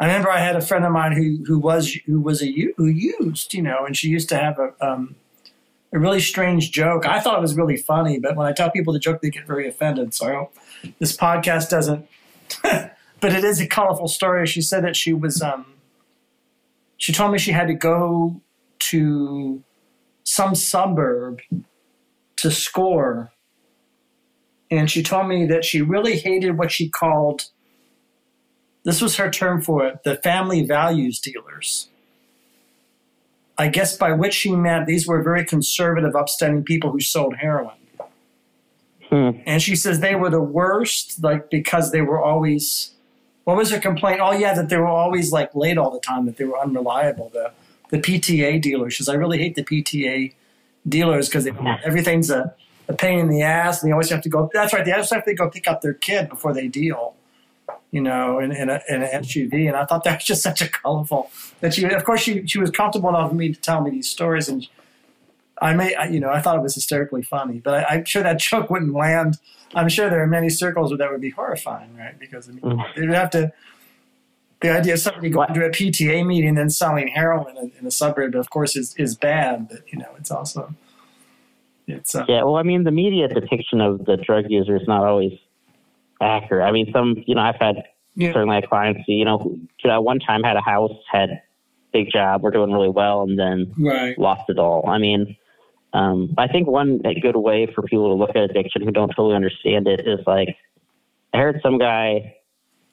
I remember I had a friend of mine who who was who was a who used, you know, and she used to have a um, a really strange joke. I thought it was really funny, but when I tell people the joke, they get very offended. So I hope this podcast doesn't. but it is a colorful story. She said that she was. Um, she told me she had to go to some suburb to score. And she told me that she really hated what she called, this was her term for it, the family values dealers. I guess by which she meant these were very conservative, upstanding people who sold heroin. Hmm. And she says they were the worst, like because they were always. What was her complaint? Oh yeah, that they were always like late all the time. That they were unreliable. The the PTA dealers. She says I really hate the PTA dealers because everything's a, a pain in the ass, and they always have to go. That's right. They always have to go pick up their kid before they deal. You know, in, in, a, in an SUV, and I thought that was just such a colorful that she. Of course, she she was comfortable enough for me to tell me these stories, and I may, I- you know, I thought it was hysterically funny, but I, I'm sure that joke wouldn't land. I'm sure there are many circles where that would be horrifying, right? Because I mean, Mm. they would have to. The idea of somebody going to a PTA meeting and selling heroin in, in a suburb, of course, is is bad, but you know, it's also it's uh, Yeah, well, I mean, the media depiction of the drug user is not always accurate. I mean, some, you know, I've had Yeah. certainly had clients, who, you know, who, you know, one time had a house, had big job, we're doing really well, and then right. lost it all. I mean, um, I think one good way for people to look at addiction who don't totally understand it is like, I heard some guy.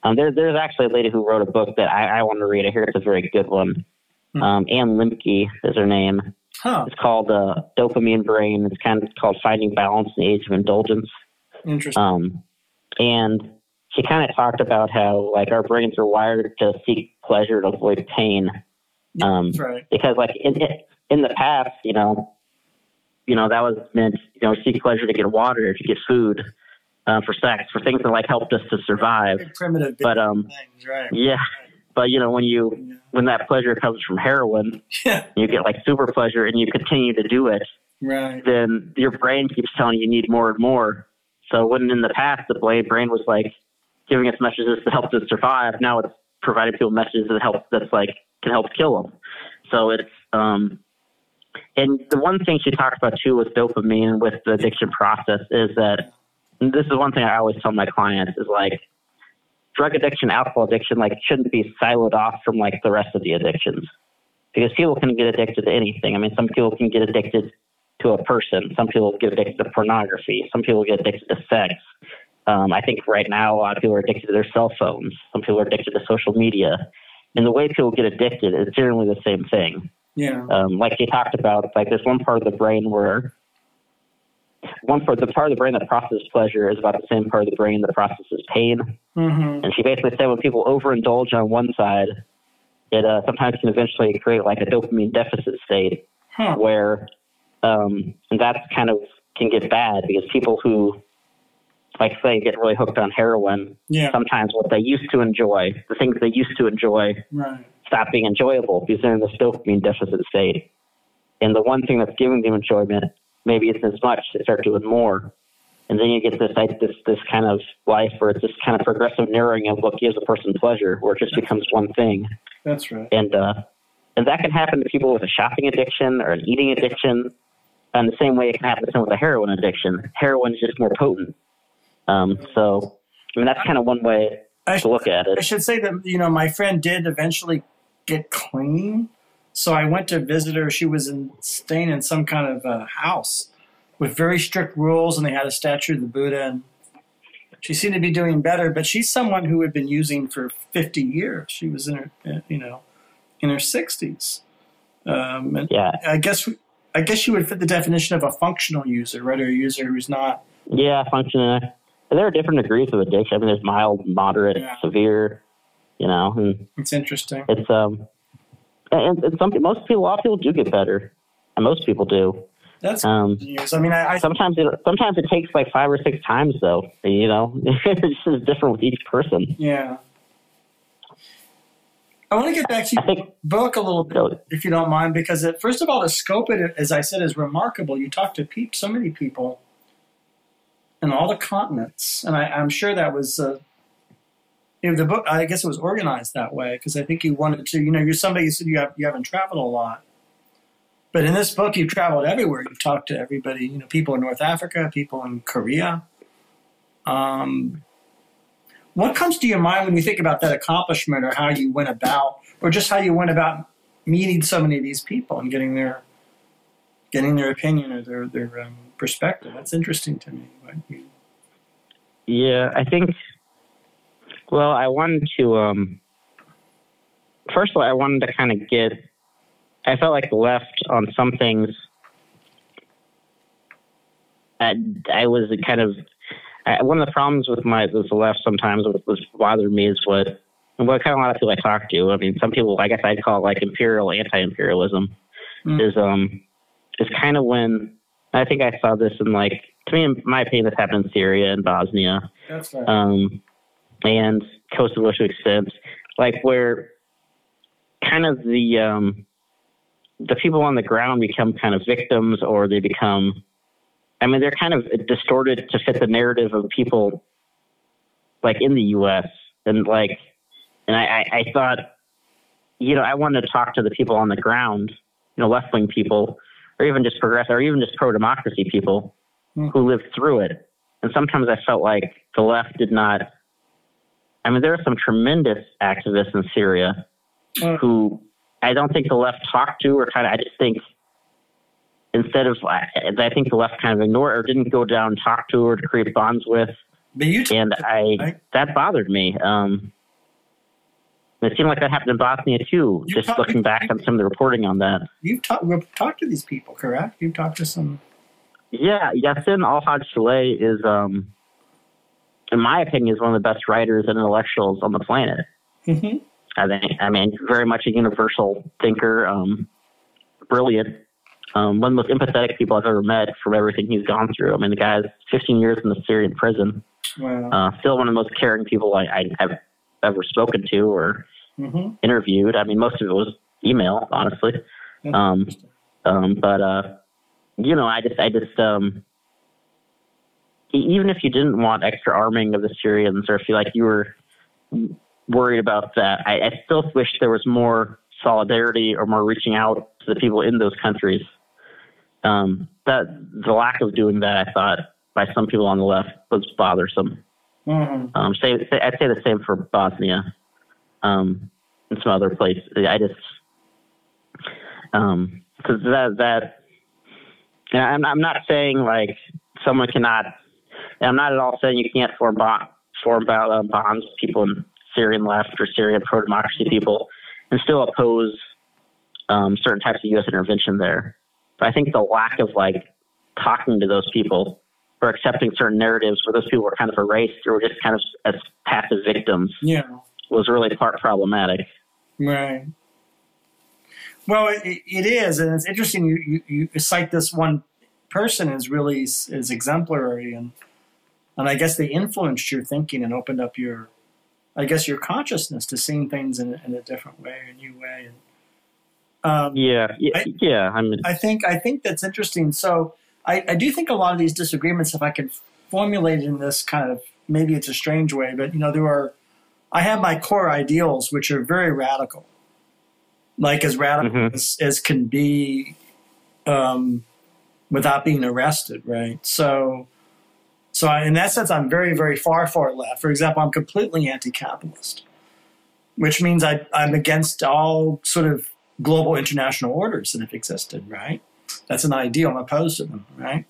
Um, there, there's actually a lady who wrote a book that I, I want to read. I hear it's a very good one. Hmm. Um, Ann Lembke is her name. Huh. It's called uh, Dopamine Brain. It's kind of called Finding Balance in the Age of Indulgence. Interesting. Um, and she kind of talked about how like our brains are wired to seek pleasure to avoid pain. Um, That's right. because like in in the past, you know, you know that was meant you know seek pleasure to get water, to get food, uh, for sex, for things that like helped us to survive. Primitive But um, things, right? yeah, but you know when you when that pleasure comes from heroin, you get like super pleasure and you continue to do it. right. then your brain keeps telling you you need more and more. So when in the past the brain was like giving us messages to help us survive, now it's providing people messages that help that's like can help kill them. So it's um, and the one thing she talked about too with dopamine with the addiction process is that this is one thing I always tell my clients is like drug addiction, alcohol addiction, like shouldn't be siloed off from like the rest of the addictions because people can get addicted to anything. I mean, some people can get addicted to a person. Some people get addicted to pornography. Some people get addicted to sex. Um, I think right now a lot of people are addicted to their cell phones. Some people are addicted to social media. And the way people get addicted is generally the same thing. Yeah. Um, like you talked about, like there's one part of the brain where one part, the part of the brain that processes pleasure is about the same part of the brain that processes pain. Mm-hmm. And she basically said when people overindulge on one side, it uh, sometimes can eventually create like a dopamine deficit state Huh. where um, and that's kind of can get bad because people who like say get really hooked on heroin Yeah. sometimes what they used to enjoy the things they used to enjoy Right. stop being enjoyable because they're in this dopamine deficit state and the one thing that's giving them enjoyment maybe isn't as much they start doing more and then you get this like, this this kind of life where it's this kind of progressive narrowing of what gives a person pleasure where it just becomes one thing That's right. and uh, and that can happen to people with a shopping addiction or an eating addiction. And the same way it can happen to someone with a heroin addiction. Heroin is just more potent. Um, so, I mean, that's kind of one way I to look at it. I should say that you know my friend did eventually get clean, so I went to visit her. She was in, staying in some kind of uh, house with very strict rules, and they had a statue of the Buddha. And she seemed to be doing better, but she's someone who had been using for fifty years. She was in her, uh, you know, in her sixties. Um, and Yeah, I guess I guess she would fit the definition of a functional user, right? Or a user who's not. yeah, functioning. There are different degrees of addiction. I mean, there's mild, moderate, Yeah. severe. You know, It's interesting. it's um, and, and some most people, a lot of people do get better, and most people do. That's Um. I mean, I, I sometimes it sometimes it takes like five or six times though. You know, it's just different with each person. Yeah. I want to get back to your think book a little bit, if you don't mind, because it, first of all, the scope of it, as I said, is remarkable. You talk to so many people in all the continents, and I, I'm sure that was uh, you know, the book. I guess it was organized that way because I think you wanted to. You know, you're somebody you said you have you haven't traveled a lot, but in this book, you've traveled everywhere. You've talked to everybody. You know, people in North Africa, people in Korea. Um, what comes to your mind when you think about that accomplishment or how you went about or just how you went about meeting so many of these people and getting their getting their opinion or their their um, perspective that's interesting to me Yeah, I think. Well, I wanted to. Um, first of all, I wanted to kind of get. I felt like left on some things. I, I was kind of I, one of the problems with my with the left sometimes what was bothered me is what and what kind of a lot of people I talk to. I mean, some people I guess I'd call it like imperial anti-imperialism Mm. is um is kind of when I think I saw this in like to me in my opinion this happened in Syria and Bosnia That's right. um, and Kosovo to extent, like where kind of the um, the people on the ground become kind of victims, or they become, I mean, they're kind of distorted to fit the narrative of people like in the U.S. and like, and I, I, I thought, you know, I wanted to talk to the people on the ground, you know, left wing people, or even just progressive, or even just pro democracy people Hmm. who lived through it. And sometimes I felt like the left did not. I mean, there are some tremendous activists in Syria Mm. who I don't think the left talked to, or kind of. I just think instead of, I I think the left kind of ignored or didn't go down and talk to or to create bonds with, but you t- and I right? that bothered me. Um, it seemed like that happened in Bosnia too. Just looking back on some of the reporting on that. you've talked we've talked to these people, correct? You've talked to some. Yeah, Yassin Al Haj Saleh is, um, in my opinion, is one of the best writers and intellectuals on the planet. hmm I think, I mean, very much a universal thinker, um, brilliant, um, one of the most empathetic people I've ever met from everything he's gone through. I mean, the guy's 15 years in the Syrian prison, Wow. uh, still one of the most caring people I, I have ever spoken to or hmm interviewed. I mean, most of it was email, honestly. Um, um, but uh, you know, I just, I just, um, even if you didn't want extra arming of the Syrians, or if you like you were worried about that, I, I still wish there was more solidarity or more reaching out to the people in those countries. Um, that the lack of doing that, I thought, by some people on the left was bothersome. hmm Um, say, say, I'd say the same for Bosnia um, and some other places. I just because that that I'm I'm not saying like someone cannot. And I'm not at all saying you can't form bond, form uh, bonds with people in Syrian left or Syrian pro democracy people and still oppose um, certain types of U.S. intervention there. But I think the lack of like talking to those people or accepting certain narratives where those people were kind of erased or were just kind of as passive victims Yeah. was really part problematic. Right. Well, it, it is, and it's interesting. You, you, you cite this one person as really s- as exemplary, and and I guess they influenced your thinking and opened up your, I guess, your consciousness to seeing things in, a- in a different way, a new way. And um, Yeah, yeah, I- yeah. I mean, I think I think that's interesting. So I, I do think a lot of these disagreements, if I could formulate in this kind of maybe it's a strange way, but you know, there are I have my core ideals which are very radical. Like as radical Mhm. as, as can be um, without being arrested, right? So so in that sense I'm very, very far far left. For example, I'm completely anti capitalist. Which means I, I'm against all sort of global international orders that have existed, right? That's an ideal. I'm opposed to them, right?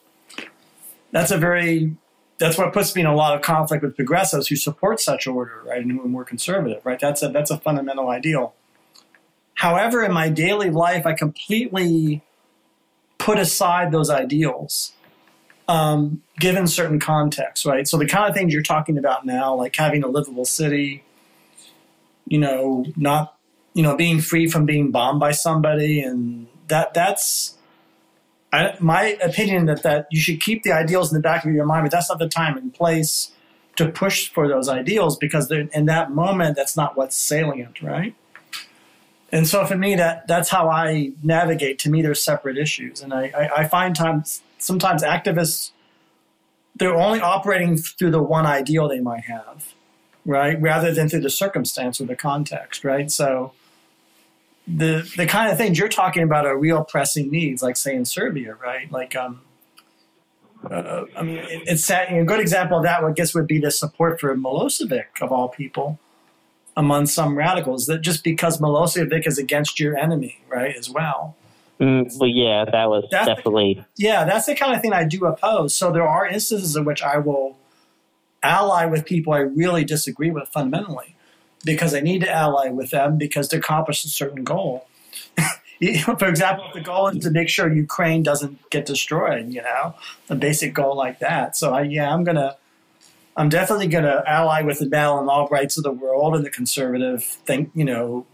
That's a very that's what puts me in a lot of conflict with progressives who support such order, right, and who are more conservative, right? That's a that's a fundamental ideal. However, in my daily life, I completely put aside those ideals, um, given certain contexts, right? So the kind of things you're talking about now, like having a livable city, you know, not you know being free from being bombed by somebody, and that that's I, my opinion that that you should keep the ideals in the back of your mind, but that's not the time and place to push for those ideals because in that moment, that's not what's salient, right? And so for me, that that's how I navigate. To me, they're separate issues, and I, I, I find times sometimes activists they're only operating through the one ideal they might have, right, rather than through the circumstance or the context, right? So the the kind of things you're talking about are real pressing needs, like say in Serbia, right? Like, um, uh, I mean, it, it's a good example of that. I guess would be the support for Milosevic of all people among some radicals. That just because Milosevic is against your enemy, right, as well. Mm, well, yeah, that was That's- definitely Yeah, that's the kind of thing I do oppose. So there are instances in which I will ally with people I really disagree with fundamentally because I need to ally with them because to accomplish a certain goal. For example, if the goal is to make sure Ukraine doesn't get destroyed, you know, a basic goal like that. So I, yeah, I'm gonna, I'm definitely going to ally with the Madeleine Albrights of the world and the conservative think, you know,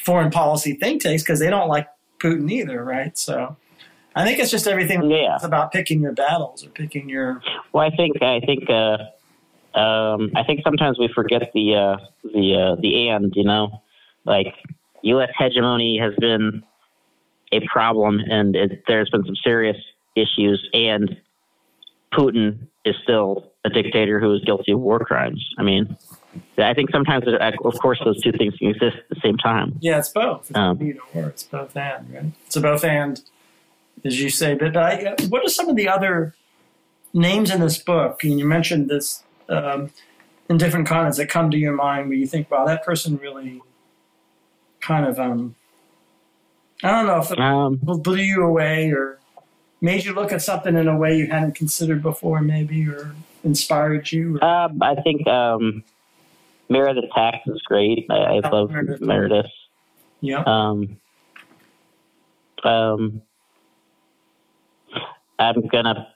foreign policy think tanks because they don't like Putin either, right? So I think it's just everything. Yeah. It's about picking your battles or picking your. Well, I think I think uh, um, I think sometimes we forget the uh, the uh, the and you know, like U.S. hegemony has been a problem, and it, there's been some serious issues, and Putin is still a dictator who is guilty of war crimes. I mean, I think sometimes, of course, those two things can exist at the same time. Yeah, it's both. It's Um, either or. It's both and, right? It's a both and, as you say. But I, what are some of the other names in this book? And you mentioned this um, in different continents that come to your mind where you think, wow, that person really kind of, um, I don't know if it Um, blew you away or made you look at something in a way you hadn't considered before, maybe, or inspired you. Or, um, I think um, Meredith Tax is great. I, I love Meredith. Meredith. yeah. Um, um, I'm gonna.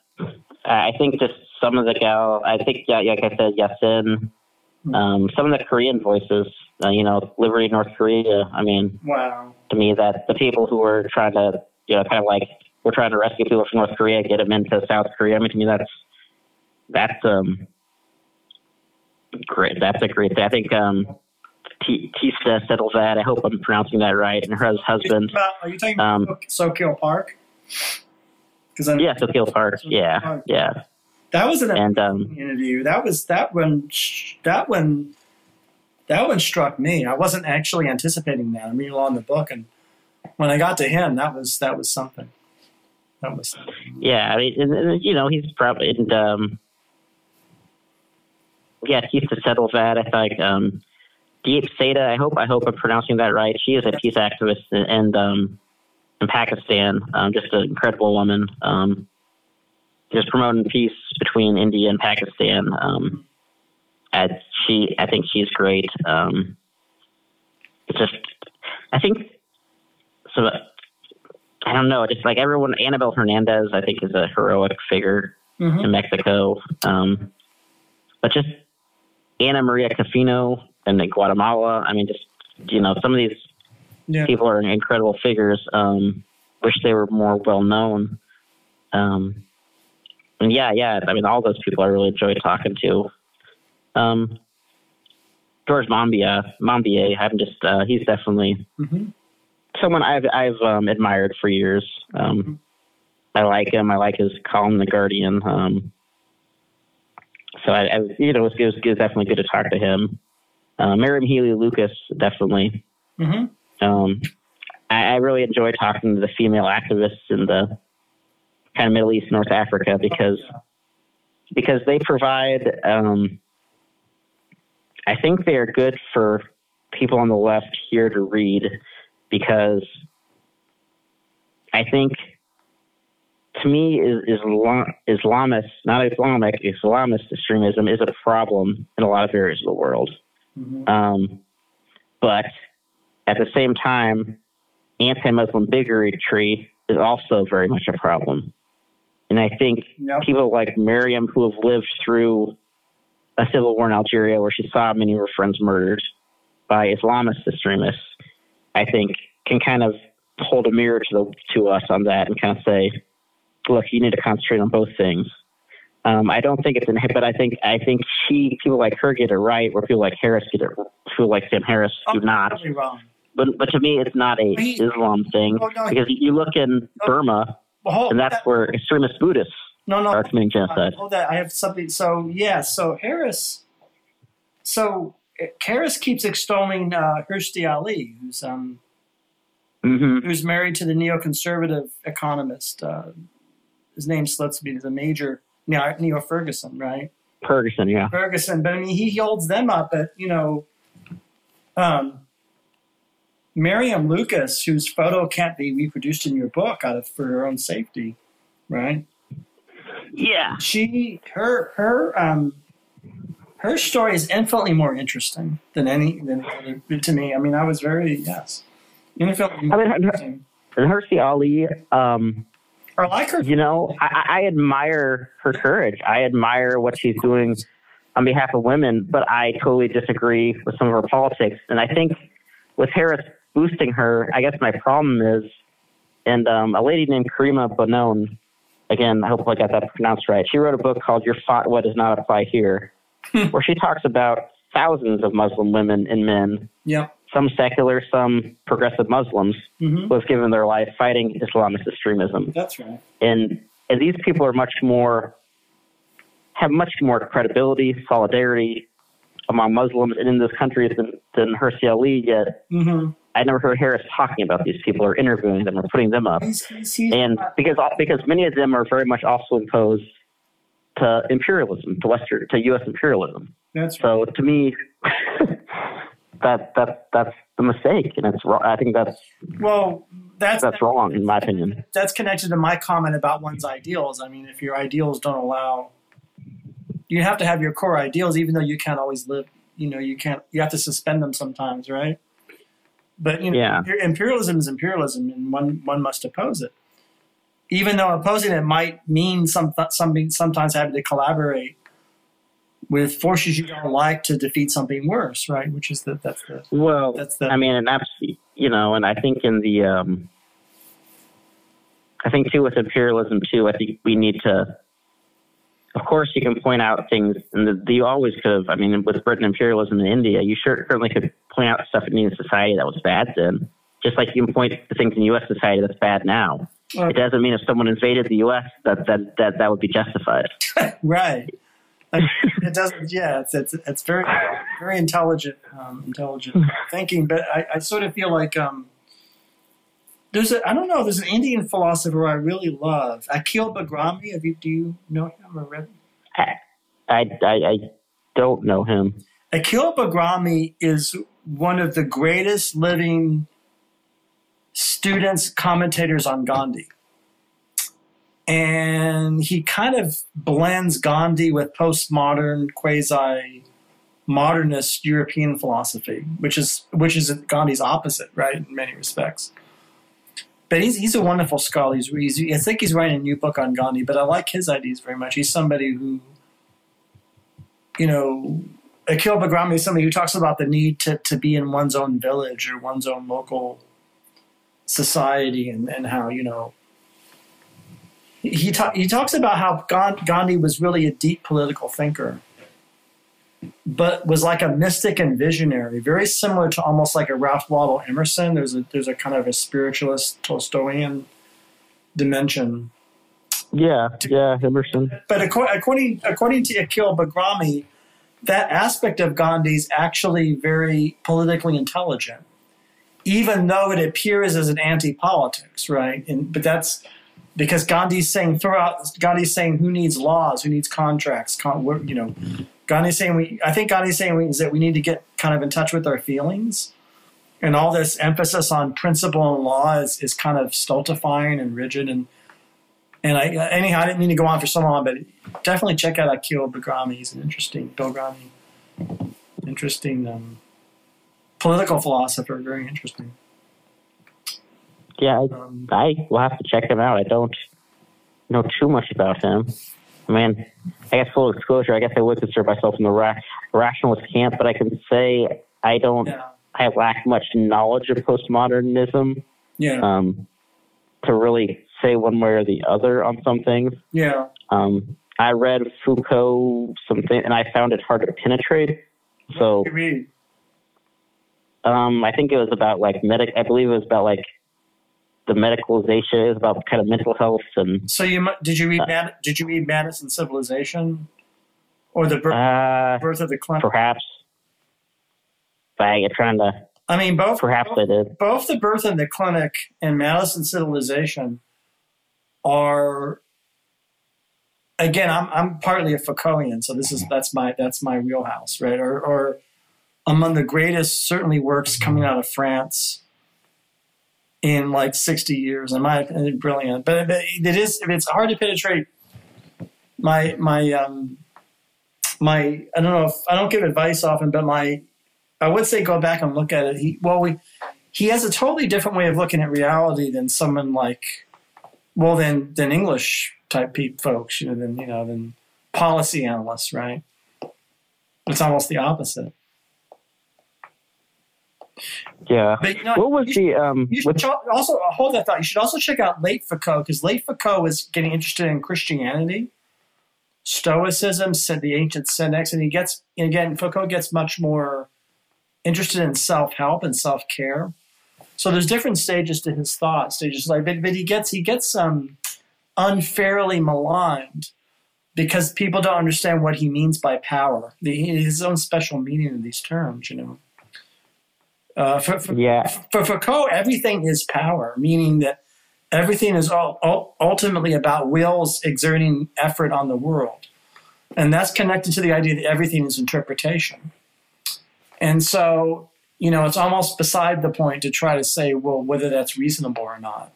I think just some of the gal. I think yeah, like I said, Yasin. Um, some of the Korean voices. Uh, you know, Liberty North Korea. I mean, wow. to me, that the people who were trying to, you know, kind of like we're trying to rescue people from North Korea, get them into South Korea. I mean, to me, that's that's um great. That's a great thing. I think um. T- Teesta Setalvad, I hope I'm pronouncing that right, and her husband. Are you talking about Um, Sokeel Park? Yeah, Sophia Park. Yeah, yeah, that was an and um, interview. That was that one. That one. That one struck me. I wasn't actually anticipating that. I mean, along the book, and when I got to him, that was that was something. That was something. yeah. I mean, and, and, you know, he's probably and um, yeah, peace to settle that. I think um, Diep Saeeda. I hope I hope I'm pronouncing that right. She is a peace activist in, and um, in Pakistan. Um, just an incredible woman. Um, just promoting peace between India and Pakistan. Um, and she, I think she's great. Um, just, I think, so. I don't know. Just like everyone, Anabel Hernandez, I think is a heroic figure Mhm. in Mexico. Um, but just Anna Maria Cofiño and in Guatemala. I mean, just you know, some of these Yeah. people are incredible figures. Um, wish they were more well known. Um, and yeah, yeah. I mean, all those people I really enjoy talking to. Um, George Monbiot, Monbiot, I'm just uh, he's definitely Mhm. someone I've I've um, admired for years. Um, I like him. I like his column, The Guardian. Um, so I, I, you know, it was, it was definitely good to talk to him. Uh, Marieme Hélie-Lucas, definitely. Mhm. Um, I, I really enjoy talking to the female activists in the kind of Middle East, North Africa, because because they provide. Um, I think they are good for people on the left here to read because I think to me is Islam, Islamist, not Islamic, Islamist extremism is a problem in a lot of areas of the world. Mhm. Um, but at the same time, anti-Muslim bigotry is also very much a problem. And I think Yep. people like Miriam, who have lived through a civil war in Algeria where she saw many of her friends murdered by Islamist extremists, I think can kind of hold a mirror to the, to us on that and kind of say, look, you need to concentrate on both things. Um, I don't think it's in, but I think I think she people like her get it right, where people like Harris get it, people like Sam Harris do Oh, not. But but to me, it's not a He- Islam thing Oh, no, because you look in Burma, and that's that- where extremist Buddhists no, no. are committing genocide. Hold that. I have something. So yeah. So Harris. So Harris keeps extolling uh, Hirsi Ali, who's um hmm who's married to the neoconservative economist. Uh, his name slips me. He's a major Neo, Niall Ferguson, right? Ferguson, yeah. Ferguson, but I mean, he holds them up. But you know, um, Miriam Lucas, whose photo can't be reproduced in your book out of for her own safety, right? Yeah. She, her, her, um, her story is infinitely more interesting than any than any- to me. I mean, I was very yes, infinitely more I mean, her- interesting. And Hirsi Ali, um, or like her. You know, I, I admire her courage. I admire what she's doing on behalf of women, but I totally disagree with some of her politics. And I think with Harris boosting her, I guess my problem is, and um, a lady named Karima Bennoune, again, I hope I got that pronounced right. She wrote a book called Your Fatwa Does Not Apply Here, where she talks about thousands of Muslim women and men, Yep. Some secular, some progressive Muslims, hmm who have given their life fighting Islamist extremism. That's right. And, and these people are much more, have much more credibility, solidarity among Muslims and in this country than, than Hirsi Ali, yet hmm I never heard Harris talking about these people or interviewing them or putting them up. He's, he's, And because because many of them are very much also opposed to imperialism, to Western, to U.S. imperialism. that's right. So to me, that that that's the mistake, and it's wrong. I think that's Well, that's that's wrong in my opinion. that's connected to my comment about one's ideals. I mean, if your ideals don't allow, you have to have your core ideals, even though you can't always live. You know, you can't. You have to suspend them sometimes, right? But you know, Yeah. imperialism is imperialism, and one one must oppose it. Even though opposing it might mean some something sometimes having to collaborate with forces you don't like to defeat something worse, right? Which is the that's the Well, that's the I mean, and that's you know, and I think in the, um, I think too with imperialism too. I think we need to. Of course, you can point out things, and the, you always could have. I mean, with Britain imperialism in India, you sure, certainly could point out stuff in Indian society that was bad then. Just like you can point to things in U.S. society that's bad now. Well- It doesn't mean if someone invaded the U.S. that that that, that would be justified. right. It doesn't. Yeah, it's it's it's very very intelligent, um, intelligent thinking. But I, I sort of feel like um, there's a I don't know. There's an Indian philosopher I really love, Akeel Bilgrami. Have you do you know him or read? I, I I don't know him. Akeel Bilgrami is one of the greatest living students commentators on Gandhi. And he kind of blends Gandhi with postmodern, quasi modernist European philosophy, which is which is Gandhi's opposite, right, in many respects. But he's, he's a wonderful scholar. He's, he's, I think he's writing a new book on Gandhi, but I like his ideas very much. He's somebody who, you know, Akeel Bilgrami is somebody who talks about the need to, to be in one's own village or one's own local society and, and how, you know, he, ta- he talks about how Gandhi was really a deep political thinker, but was like a mystic and visionary, very similar to almost like a Ralph Waldo Emerson. There's a, there's a kind of a spiritualist Tolstoyan dimension Yeah, yeah, Emerson. but according according to Akeel Bilgrami, that aspect of Gandhi is actually very politically intelligent, even though it appears as an anti-politics, right? And but that's because Gandhi's saying throughout Gandhi's saying who needs laws, who needs contracts, con- you know. Gandhi's saying we. I think Gandhi's saying we, is that we need to get kind of in touch with our feelings, and all this emphasis on principle and law is, is kind of stultifying and rigid and and I, anyhow, I didn't mean to go on for so long, but definitely check out Akeel Bilgrami. He's an interesting, Bilgrami, interesting um, political philosopher. Very interesting. Yeah, I, Um, I will have to check him out. I don't know too much about him. I mean, I guess full disclosure, I guess I would consider myself in the ra- rationalist camp, but I can say I don't, I lack much knowledge of postmodernism yeah, um, to really say one way or the other on some things. yeah. Um, I read Foucault something, and I found it hard to penetrate. So Good read. um, I think it was about like medic. I believe it was about like the medicalization. is about kind of mental health and So you did you read Mad- did you read Madness and Civilization, or the birth, uh, birth of the Clinic? perhaps. But I get trying to. I mean, both Perhaps I did. both the birth and the clinic and Madness and Civilization are again I'm I'm partly a Foucaultian, so this is that's my that's my wheelhouse, right? Or or among the greatest certainly works coming out of France in like 60 years. In my opinion, brilliant. But, it is it's hard to penetrate my my um my I don't know if I don't give advice often, but my I would say go back and look at it. He well we he has a totally different way of looking at reality than someone like well, then then English type pe- folks, you know, then you know, then policy analysts, right? It's almost the opposite. Yeah. But you know, What was you should- um? You should also hold that thought. You should also check out Late Foucault because Late Foucault is getting interested in Christianity, Stoicism, said the ancient Cynics, and he gets and again Foucault gets much more interested in self help and self care. So there's different stages to his thought stages, like but, but he gets he gets um, unfairly maligned because people don't understand what he means by power. The, his own special meaning of these terms, you know. Uh, for, for, yeah. for Foucault, everything is power, meaning that everything is all, all, ultimately about wills exerting effort on the world. And that's connected to the idea that everything is interpretation. And so, you know, it's almost beside the point to try to say, well, whether that's reasonable or not.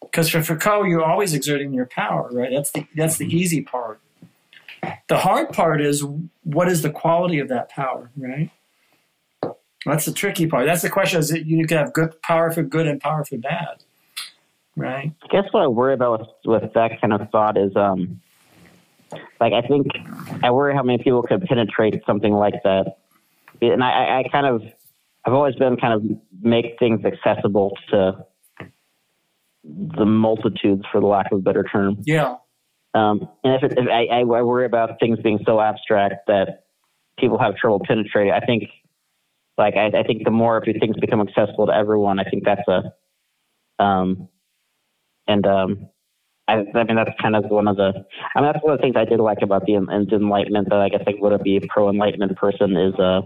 Because for Foucault, you're always exerting your power, right? That's the, that's the easy part. The hard part is what is the quality of that power, right? That's the tricky part. That's the question: is that you can have good power for good and power for bad, right? I guess what I worry about with, with that kind of thought is um, like I think I worry how many people could penetrate something like that, and I, I, kind of I've always been kind of make things accessible to the multitudes, for the lack of a better term. Yeah, Um, and if, it, if I, I worry about things being so abstract that people have trouble penetrating, I think, like, I, I think the more if things become accessible to everyone, I think that's a, um, and um, I, I mean that's kind of one of the, I mean that's one of the things I did like about the, the Enlightenment that I guess I would be a pro Enlightenment person is uh,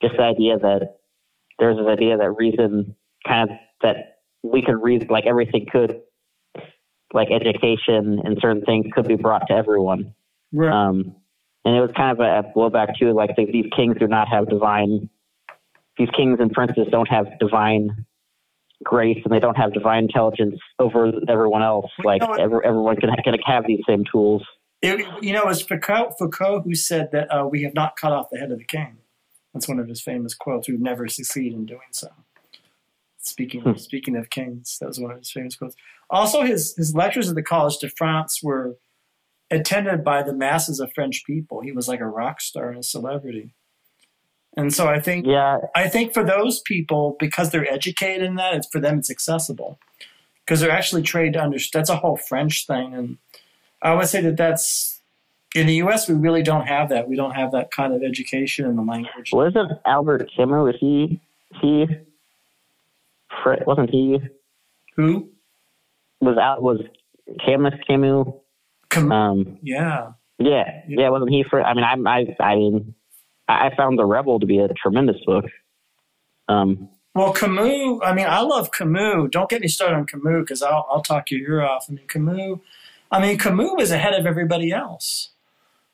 just the idea that there's this idea that reason kind of that we could reason like everything could like education and certain things could be brought to everyone. right. Um, and it was kind of a, a blowback too, like the, these kings do not have divine, these kings and princes don't have divine grace and they don't have divine intelligence over everyone else. Like you know every, everyone can, can have these same tools. It, you know, it was Foucault, Foucault who said that uh, we have not cut off the head of the king. That's one of his famous quotes. We've never succeed in doing so. Speaking Hmm. speaking of kings, that was one of his famous quotes. Also, his his lectures at the College de France were attended by the masses of French people. He was like a rock star and a celebrity. And so I think Yeah, I think for those people, because they're educated in that, it's for them it's accessible because they're actually trained to understand. That's a whole French thing, and I would say that that's in the U.S. We really don't have that. We don't have that kind of education in the language. wasn't Albert Camus? Was he he? Wasn't he? Who? Was out? Was Camus Camus? Com- Um, yeah, Yeah, yeah, wasn't he for? I mean, I, I, I mean, I I found the Rebel to be a tremendous book. Um, Well, Camus. I mean, I love Camus. Don't get me started on Camus because I'll I'll talk your ear off. I mean, Camus. I mean, Camus was ahead of everybody else.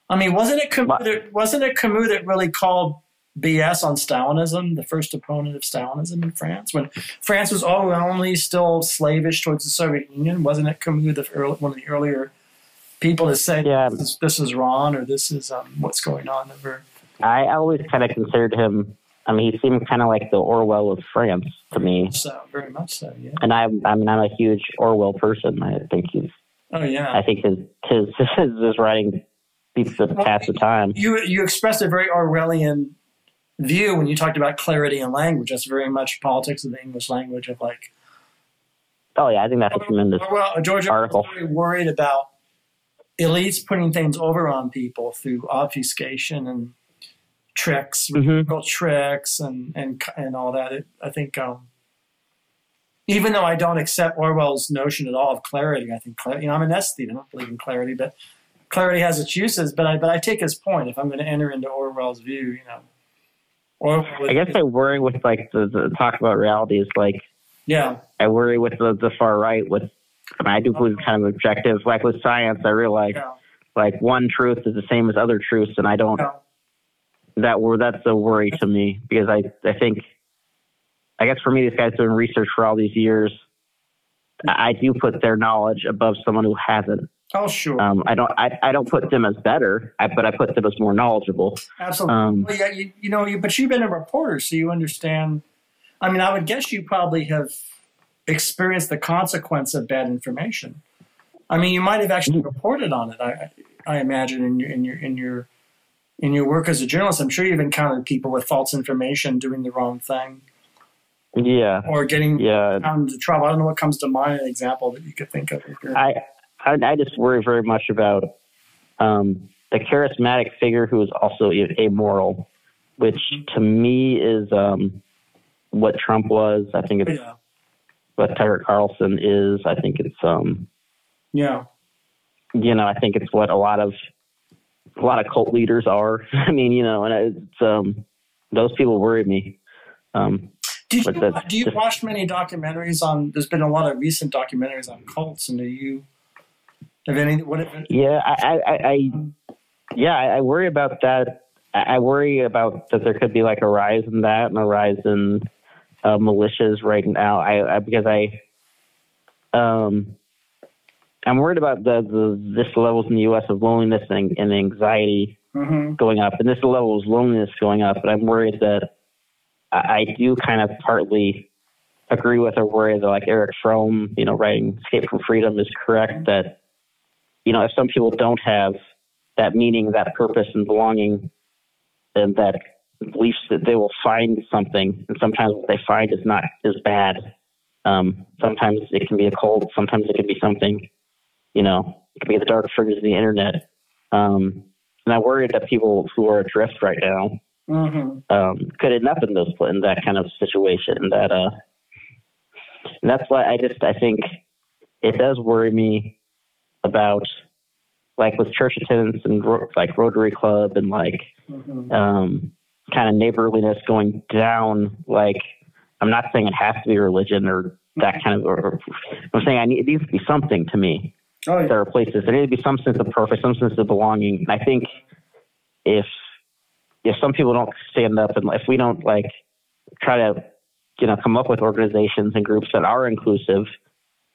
I mean, wasn't it Camus? That, wasn't it Camus that really called BS on Stalinism, the first opponent of Stalinism in France, when France was overwhelmingly still slavish towards the Soviet Union? Wasn't it Camus, the early, one of the earlier people to say Yeah. this, is, this is wrong or this is um, what's going on over? I always kind of considered him. I mean, he seemed kind of like the Orwell of France to me, So very much so, yeah. and I, I mean, I'm not a huge Orwell person. I think he's, Oh yeah. I think his his his, his writing beats the pass the time. you you expressed a very Orwellian view when you talked about clarity in language. That's very much politics of the English language of like Oh yeah, I think that's a tremendous. well, George Article. very worried about elites putting things over on people through obfuscation and tricks, Mhm. tricks, and and and all that. It, I think. Um, even though I don't accept Orwell's notion at all of clarity, I think you know I'm an aesthete. I don't believe in clarity, but clarity has its uses. But I but I take his point. If I'm going to enter into Orwell's view, you know, Orwell. I guess I worry with like the, the talk about reality is like yeah, I worry with the, the far right with. I mean, I do believe it's kind of objective. Like with science, I realize yeah, like one truth is the same as other truths, and I don't. yeah. That were that's a worry to me because I I think I guess for me these guys doing research for all these years I do put their knowledge above someone who hasn't. Oh, sure, Um, I don't I, I don't put them as better, I, but I put them as more knowledgeable. absolutely. Um, well, yeah, you, you know, you, but you've been a reporter, so you understand. I mean, I would guess you probably have experienced the consequence of bad information. I mean, you might have actually reported on it. I I imagine in your in your in your in your work as a journalist, I'm sure you've encountered people with false information doing the wrong thing Yeah, or getting yeah. into trouble. I don't know what comes to mind. An example that you could think of. I, I I just worry very much about um, the charismatic figure who is also a- amoral, which to me is um, what Trump was. I think it's yeah, what Tucker Carlson is. I think it's um, yeah, you know, I think it's what a lot of a lot of cult leaders are. I mean, you know, and it's um, those people worry me. Um, Did you, do you watch many documentaries on? There's been a lot of recent documentaries on cults, and do you have any? What? Have, Yeah, I, I, I, yeah, I, worry about that. I I worry about that there could be like a rise in that and a rise in uh, militias right now. I, I because I, um, I'm worried about the, the this levels in the U.S. of loneliness and, and anxiety hmm going up, and this level of loneliness going up. But I'm worried that I, I do kind of partly agree with or worry that like Erich Fromm, you know, writing "Escape from Freedom" is correct. That you know, if some people don't have that meaning, that purpose, and belonging, and that beliefs that they will find something, and sometimes what they find is not as bad. Um, sometimes it can be a cult. Sometimes it can be something, you know, it can be the dark figures of the internet. Um, and I worry that people who are adrift right now hmm um, could end up in those in that kind of situation. That uh, and that's why I just I think it does worry me about like with church attendance and ro- like Rotary Club and like hmm um, kind of neighborliness going down. Like I'm not saying it has to be religion or that kind of. Or I'm saying I need it needs to be something to me Oh, yeah. are places there need to be some sense of purpose, some sense of belonging. And I think if if some people don't stand up and if we don't like try to you know come up with organizations and groups that are inclusive,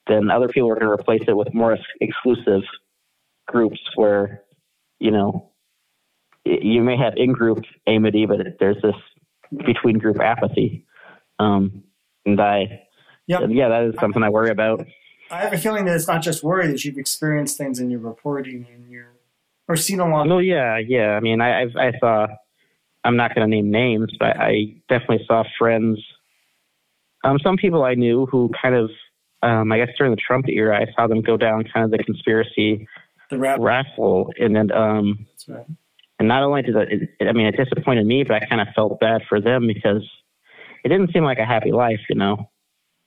then other people are going to replace it with more exclusive groups where you know you may have in-group amity, but there's this between-group apathy. Um, and I, Yep. yeah, that is something I worry about. I have a feeling that it's not just worry that you've experienced things in your reporting and your or seen a lot. No, yeah, yeah. I mean, I I've, I saw. I'm not going to name names, but I definitely saw friends. Um, some people I knew who kind of, um, I guess during the Trump era, I saw them go down kind of the conspiracy The raffle, and then um, That's right. and not only did it, it, I mean, it disappointed me, but I kind of felt bad for them because it didn't seem like a happy life, you know.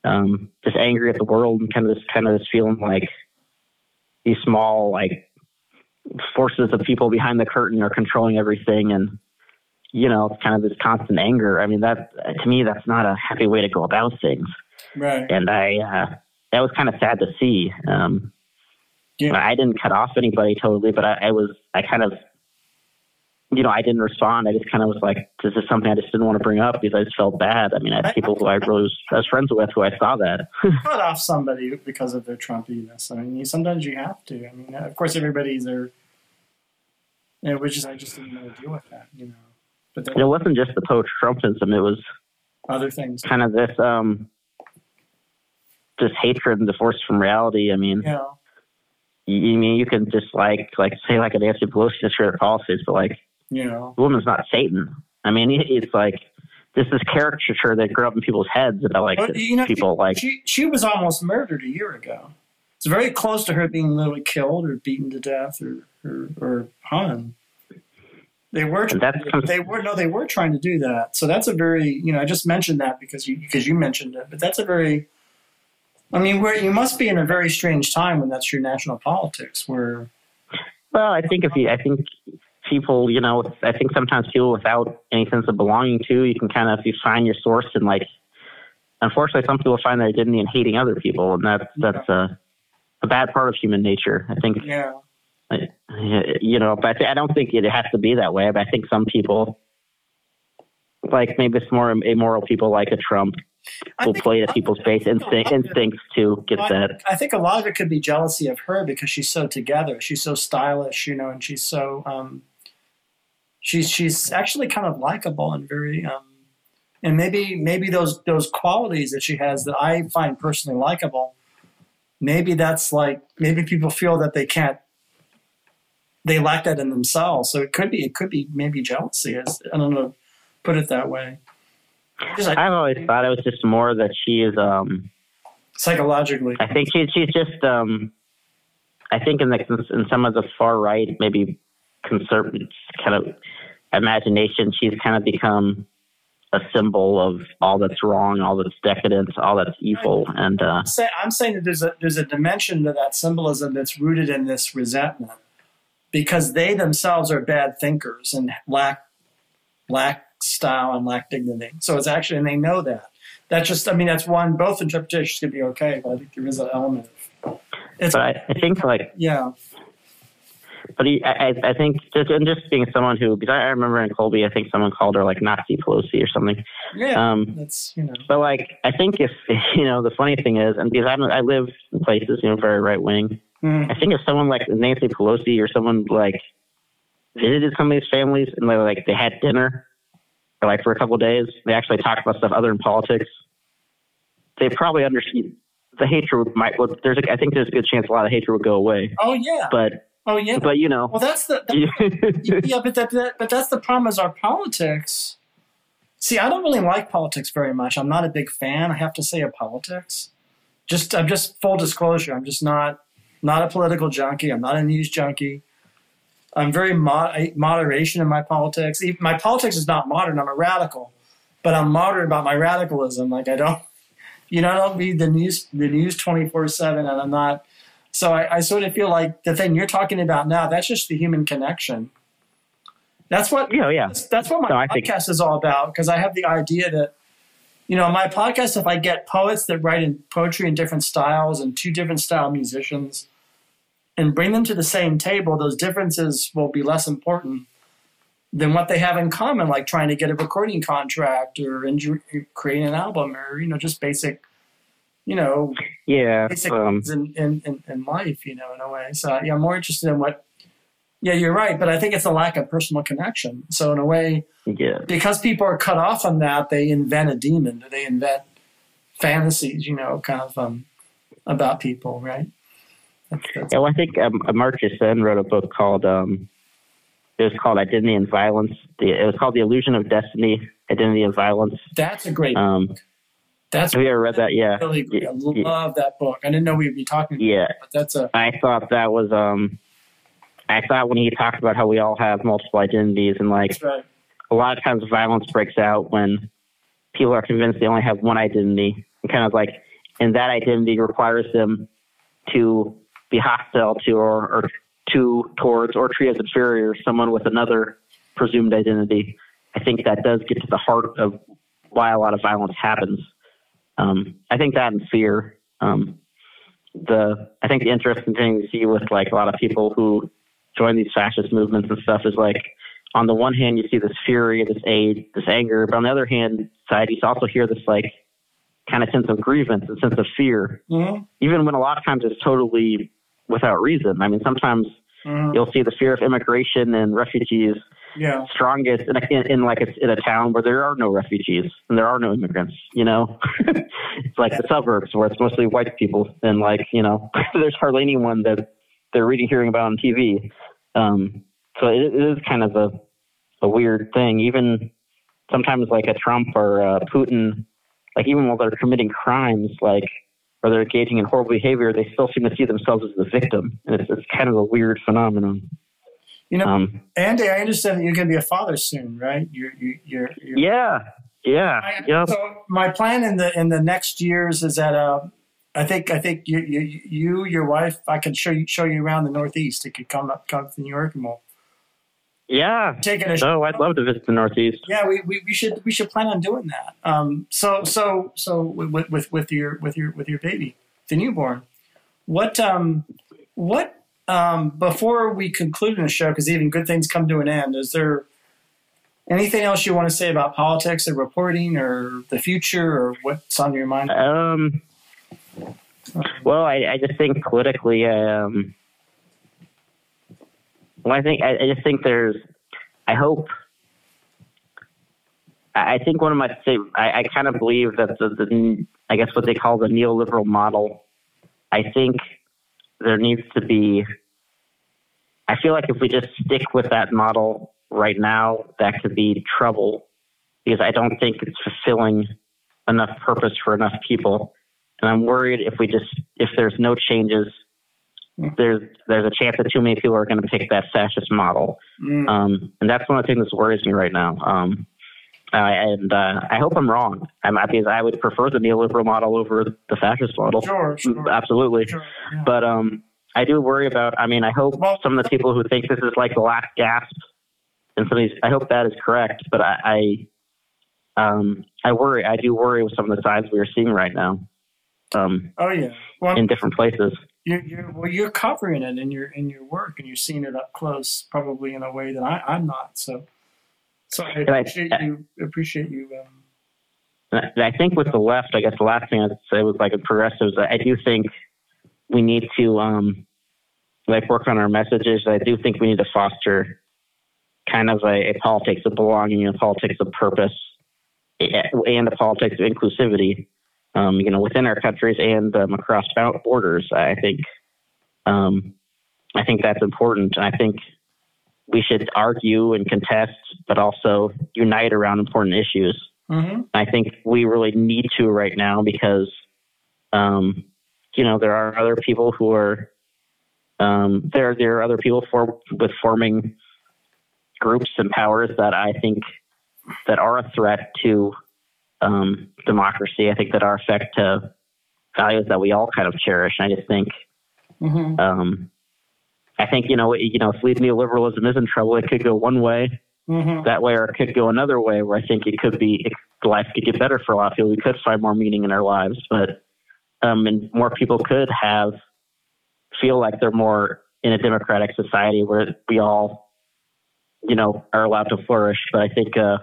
Um, just angry at the world and kind of this kind of this feeling like these small like forces of people behind the curtain are controlling everything and you know kind of this constant anger i mean that to me that's not a happy way to go about things Right. and i uh that was kind of sad to see um Yeah. i didn't cut off anybody totally but i, I was i kind of you know, I didn't respond. I just kind of was like, this is something I just didn't want to bring up because I just felt bad. I mean, I had people who I really was, I was friends with who I saw that. cut off somebody because of their Trumpiness. I mean, you, sometimes you have to. I mean, of course, everybody's there. You know, which is I just didn't know to deal with that. You know, but it wasn't just the post Trumpism. It was other things. kind of this, um, this hatred and divorce from reality. I mean, You know, you, you mean you can just like, like say like an Nancy Pelosi just for their policies, but like you know, the woman's not Satan. I mean, it's like, this is caricature that grew up in people's heads about like But, you know, people like she she was almost murdered a year ago. It's very close to her being literally killed or beaten to death or or, or hung. They were that's they were no they were trying to do that. So that's a very you know I just mentioned that because you because you mentioned it, but that's a very I mean where you must be in a very strange time when that's your national politics where Well, I think if you, I think people, you know, I think sometimes people without any sense of belonging to, you can kind of, if you find your source and like, unfortunately, some people find their identity in hating other people, and that's that's a, a bad part of human nature. I think, yeah you know, but I, don't think it has to be that way. But I think some people, like maybe it's more immoral people like a Trump, will play to people's base instinct, instincts to get I, that. I think a lot of it could be jealousy of her because she's so together. She's so stylish, you know, and she's so um, she's she's actually kind of likable and very um, and maybe maybe those those qualities that she has that I find personally likable maybe that's like maybe people feel that they can't they lack that in themselves. So it could be it could be maybe jealousy. As I don't know, put it that way. Just, I've always thought it was just more that she is um psychologically. I think she's she's just um I think in the in some of the far right maybe conservative kind of imagination she's kind of become a symbol of all that's wrong, all that's decadent, all that's evil, and uh, I'm saying that there's a there's a dimension to that symbolism that's rooted in this resentment, because they themselves are bad thinkers and lack lack style and lack dignity. So it's actually, and they know that. That's just, I mean, that's one. Both interpretations could be okay, but I think there is an element of. It's, but I, I think like yeah but he, I, I think just and just being someone who because I remember in Colby, I think someone called her like Nazi Pelosi or something. Yeah, um, that's you know. But like, I think if you know, the funny thing is, and because I'm, I live in places you know very right wing. Mm-hmm. I think if someone like Nancy Pelosi or someone like visited some of these families and they like they had dinner or like for a couple of days, they actually talked about stuff other than politics. They probably understand the hatred might. Well, there's a, I think there's a good chance a lot of hatred would go away. Oh yeah, but Oh yeah, but you know, well that's the that, yeah, but that, that, but that's the problem is our politics. See, I don't really like politics very much. I'm not a big fan. I have to say of politics. Just I'm just full disclosure. I'm just not not a political junkie. I'm not a news junkie. I'm very mod- moderation in my politics. My politics is not modern. I'm a radical, but I'm moderate about my radicalism. Like I don't, you know, I don't read the news the news 24 seven, and I'm not so I, I sort of feel like the thing you're talking about now, that's just the human connection. That's what yeah, yeah. That's, that's what my no, podcast think- is all about because I have the idea that you know my podcast if I get poets that write in poetry in different styles and two different style musicians and bring them to the same table, those differences will be less important than what they have in common, like trying to get a recording contract or creating an album or you know just basic you know, yeah, um, in, in, in, in, life, you know, in a way. So yeah, I'm more interested in what. Yeah, you're right, but I think it's a lack of personal connection. So in a way, yeah, because people are cut off from that, they invent a demon. They invent fantasies, you know, kind of um, about people, right? That's, that's yeah, well, I think um, Amartya Sen wrote a book called um, it was called Identity and Violence. The, it was called The Illusion of Destiny, Identity and Violence. That's a great um, book. That's have you ever read that? Yeah, really great. I love that book. I didn't know we'd be talking. Yeah, but that's a. I thought that was um, I thought when he talked about how we all have multiple identities and like right. a lot of times violence breaks out when people are convinced they only have one identity and kind of like and that identity requires them to be hostile to or, or to towards or treat as inferior someone with another presumed identity. I think that does get to the heart of why a lot of violence happens. Um, I think that and fear. Um, the I think the interesting thing to see with like a lot of people who join these fascist movements and stuff is like on the one hand you see this fury, this aid, this anger, but on the other hand side you also hear this like kind of sense of grievance and sense of fear, mm-hmm. even when a lot of times it's totally without reason. I mean, sometimes mm-hmm. you'll see the fear of immigration and refugees yeah. strongest in, a, in, in like a, in a town where there are no refugees and there are no immigrants. You know, it's like the suburbs where it's mostly white people and like you know there's hardly anyone that they're reading hearing about on TV. Um, so it, it is kind of a a weird thing. Even sometimes like a Trump or a Putin, like even while they're committing crimes, like or they're engaging in horrible behavior, they still seem to see themselves as the victim, and it's, it's kind of a weird phenomenon. You know, um, Andy, I understand that you're going to be a father soon, right? You're, you, you're, you're yeah, yeah, I, yeah. So my plan in the in the next years is that uh, I think I think you, you, you your wife, I can show you show you around the Northeast. It could come up come to New York and we'll. Yeah. Taking a oh, I'd love to visit the Northeast. Yeah, we, we, we should we should plan on doing that. Um, so so so with, with with your with your with your baby, the newborn, what um what um, before we conclude in the show, because even good things come to an end, is there anything else you want to say about politics or reporting or the future or what's on your mind? Um, well, I, I just think politically, I um, well, I think I, I just think there's. I hope. I think one of my I, I kind of believe that the, the I guess what they call the neoliberal model I think there needs to be. I feel like if we just stick with that model right now, that could be trouble because I don't think it's fulfilling enough purpose for enough people. And I'm worried if we just if there's no changes, there's there's a chance that too many people are going to pick that fascist model. Mm. Um, and that's one of the things that worries me right now. Um, uh, and uh, I hope I'm wrong. I'm, because I would prefer the neoliberal model over the fascist model. Sure, sure. Absolutely. Sure, yeah. But um, I do worry about. I mean, I hope some of the people who think this is like the last gasp, and some of these, I hope that is correct. But I, I, um, I worry. I do worry with some of the signs we are seeing right now, um, oh yeah. Well, in different places. You're, you're well, you're covering it in your in your work, and you're seeing it up close, probably in a way that I, I'm not. So, so I I- appreciate you. Appreciate you. Um, And I think with the left, I guess the last thing I'd say was like with progressives, I do think we need to um, like work on our messages. I do think we need to foster kind of a, a politics of belonging, a politics of purpose, a- and a politics of inclusivity. Um, you know, within our countries and um, across borders. I think, um, I think that's important. I think we should argue and contest, but also unite around important issues. mhm. I think we really need to right now because, um, you know, there are other people who are, um, there there are other people for with forming groups and powers that I think that are a threat to um, democracy. I think that are to values that we all kind of cherish. And I just think, Mhm. um, I think you know, you know, if neoliberalism is in trouble, it could go one way Mhm. that way, or it could go another way where I think it could be it, life could get better for a lot of people. We could find more meaning in our lives, but um, and more people could have feel like they're more in a democratic society where we all, you know, are allowed to flourish. But I think uh,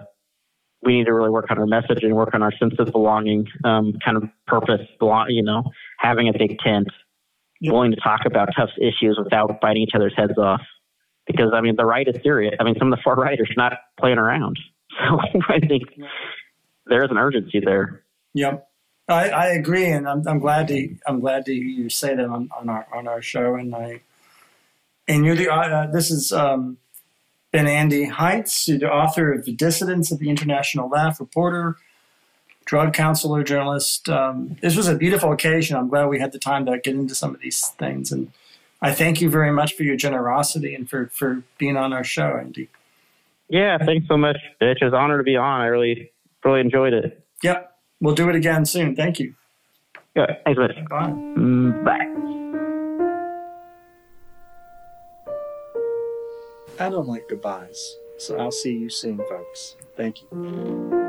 we need to really work on our message and work on our sense of belonging, um, kind of purpose, belong, you know, having a big tent, willing to talk about tough issues without biting each other's heads off because I mean the right is serious. I mean some of the far right are not playing around. So I think there is an urgency there. Yep. I, I agree, and I'm, I'm glad to I'm glad to hear you say that on, on our on our show. And I and you're the uh, this is um, been Andy Heintz, the author of the Dissidents of the International Left, reporter, drug counselor, journalist. Um, this was a beautiful occasion. I'm glad we had the time to get into some of these things, and I thank you very much for your generosity and for for being on our show, Andy. Yeah, thanks so much. It's an honor to be on. I really really enjoyed it. Yep, we'll do it again soon. Thank you. Yeah, thanks much. Bye. Mm, Bye. I don't like goodbyes, so I'll see you soon, folks. Thank you.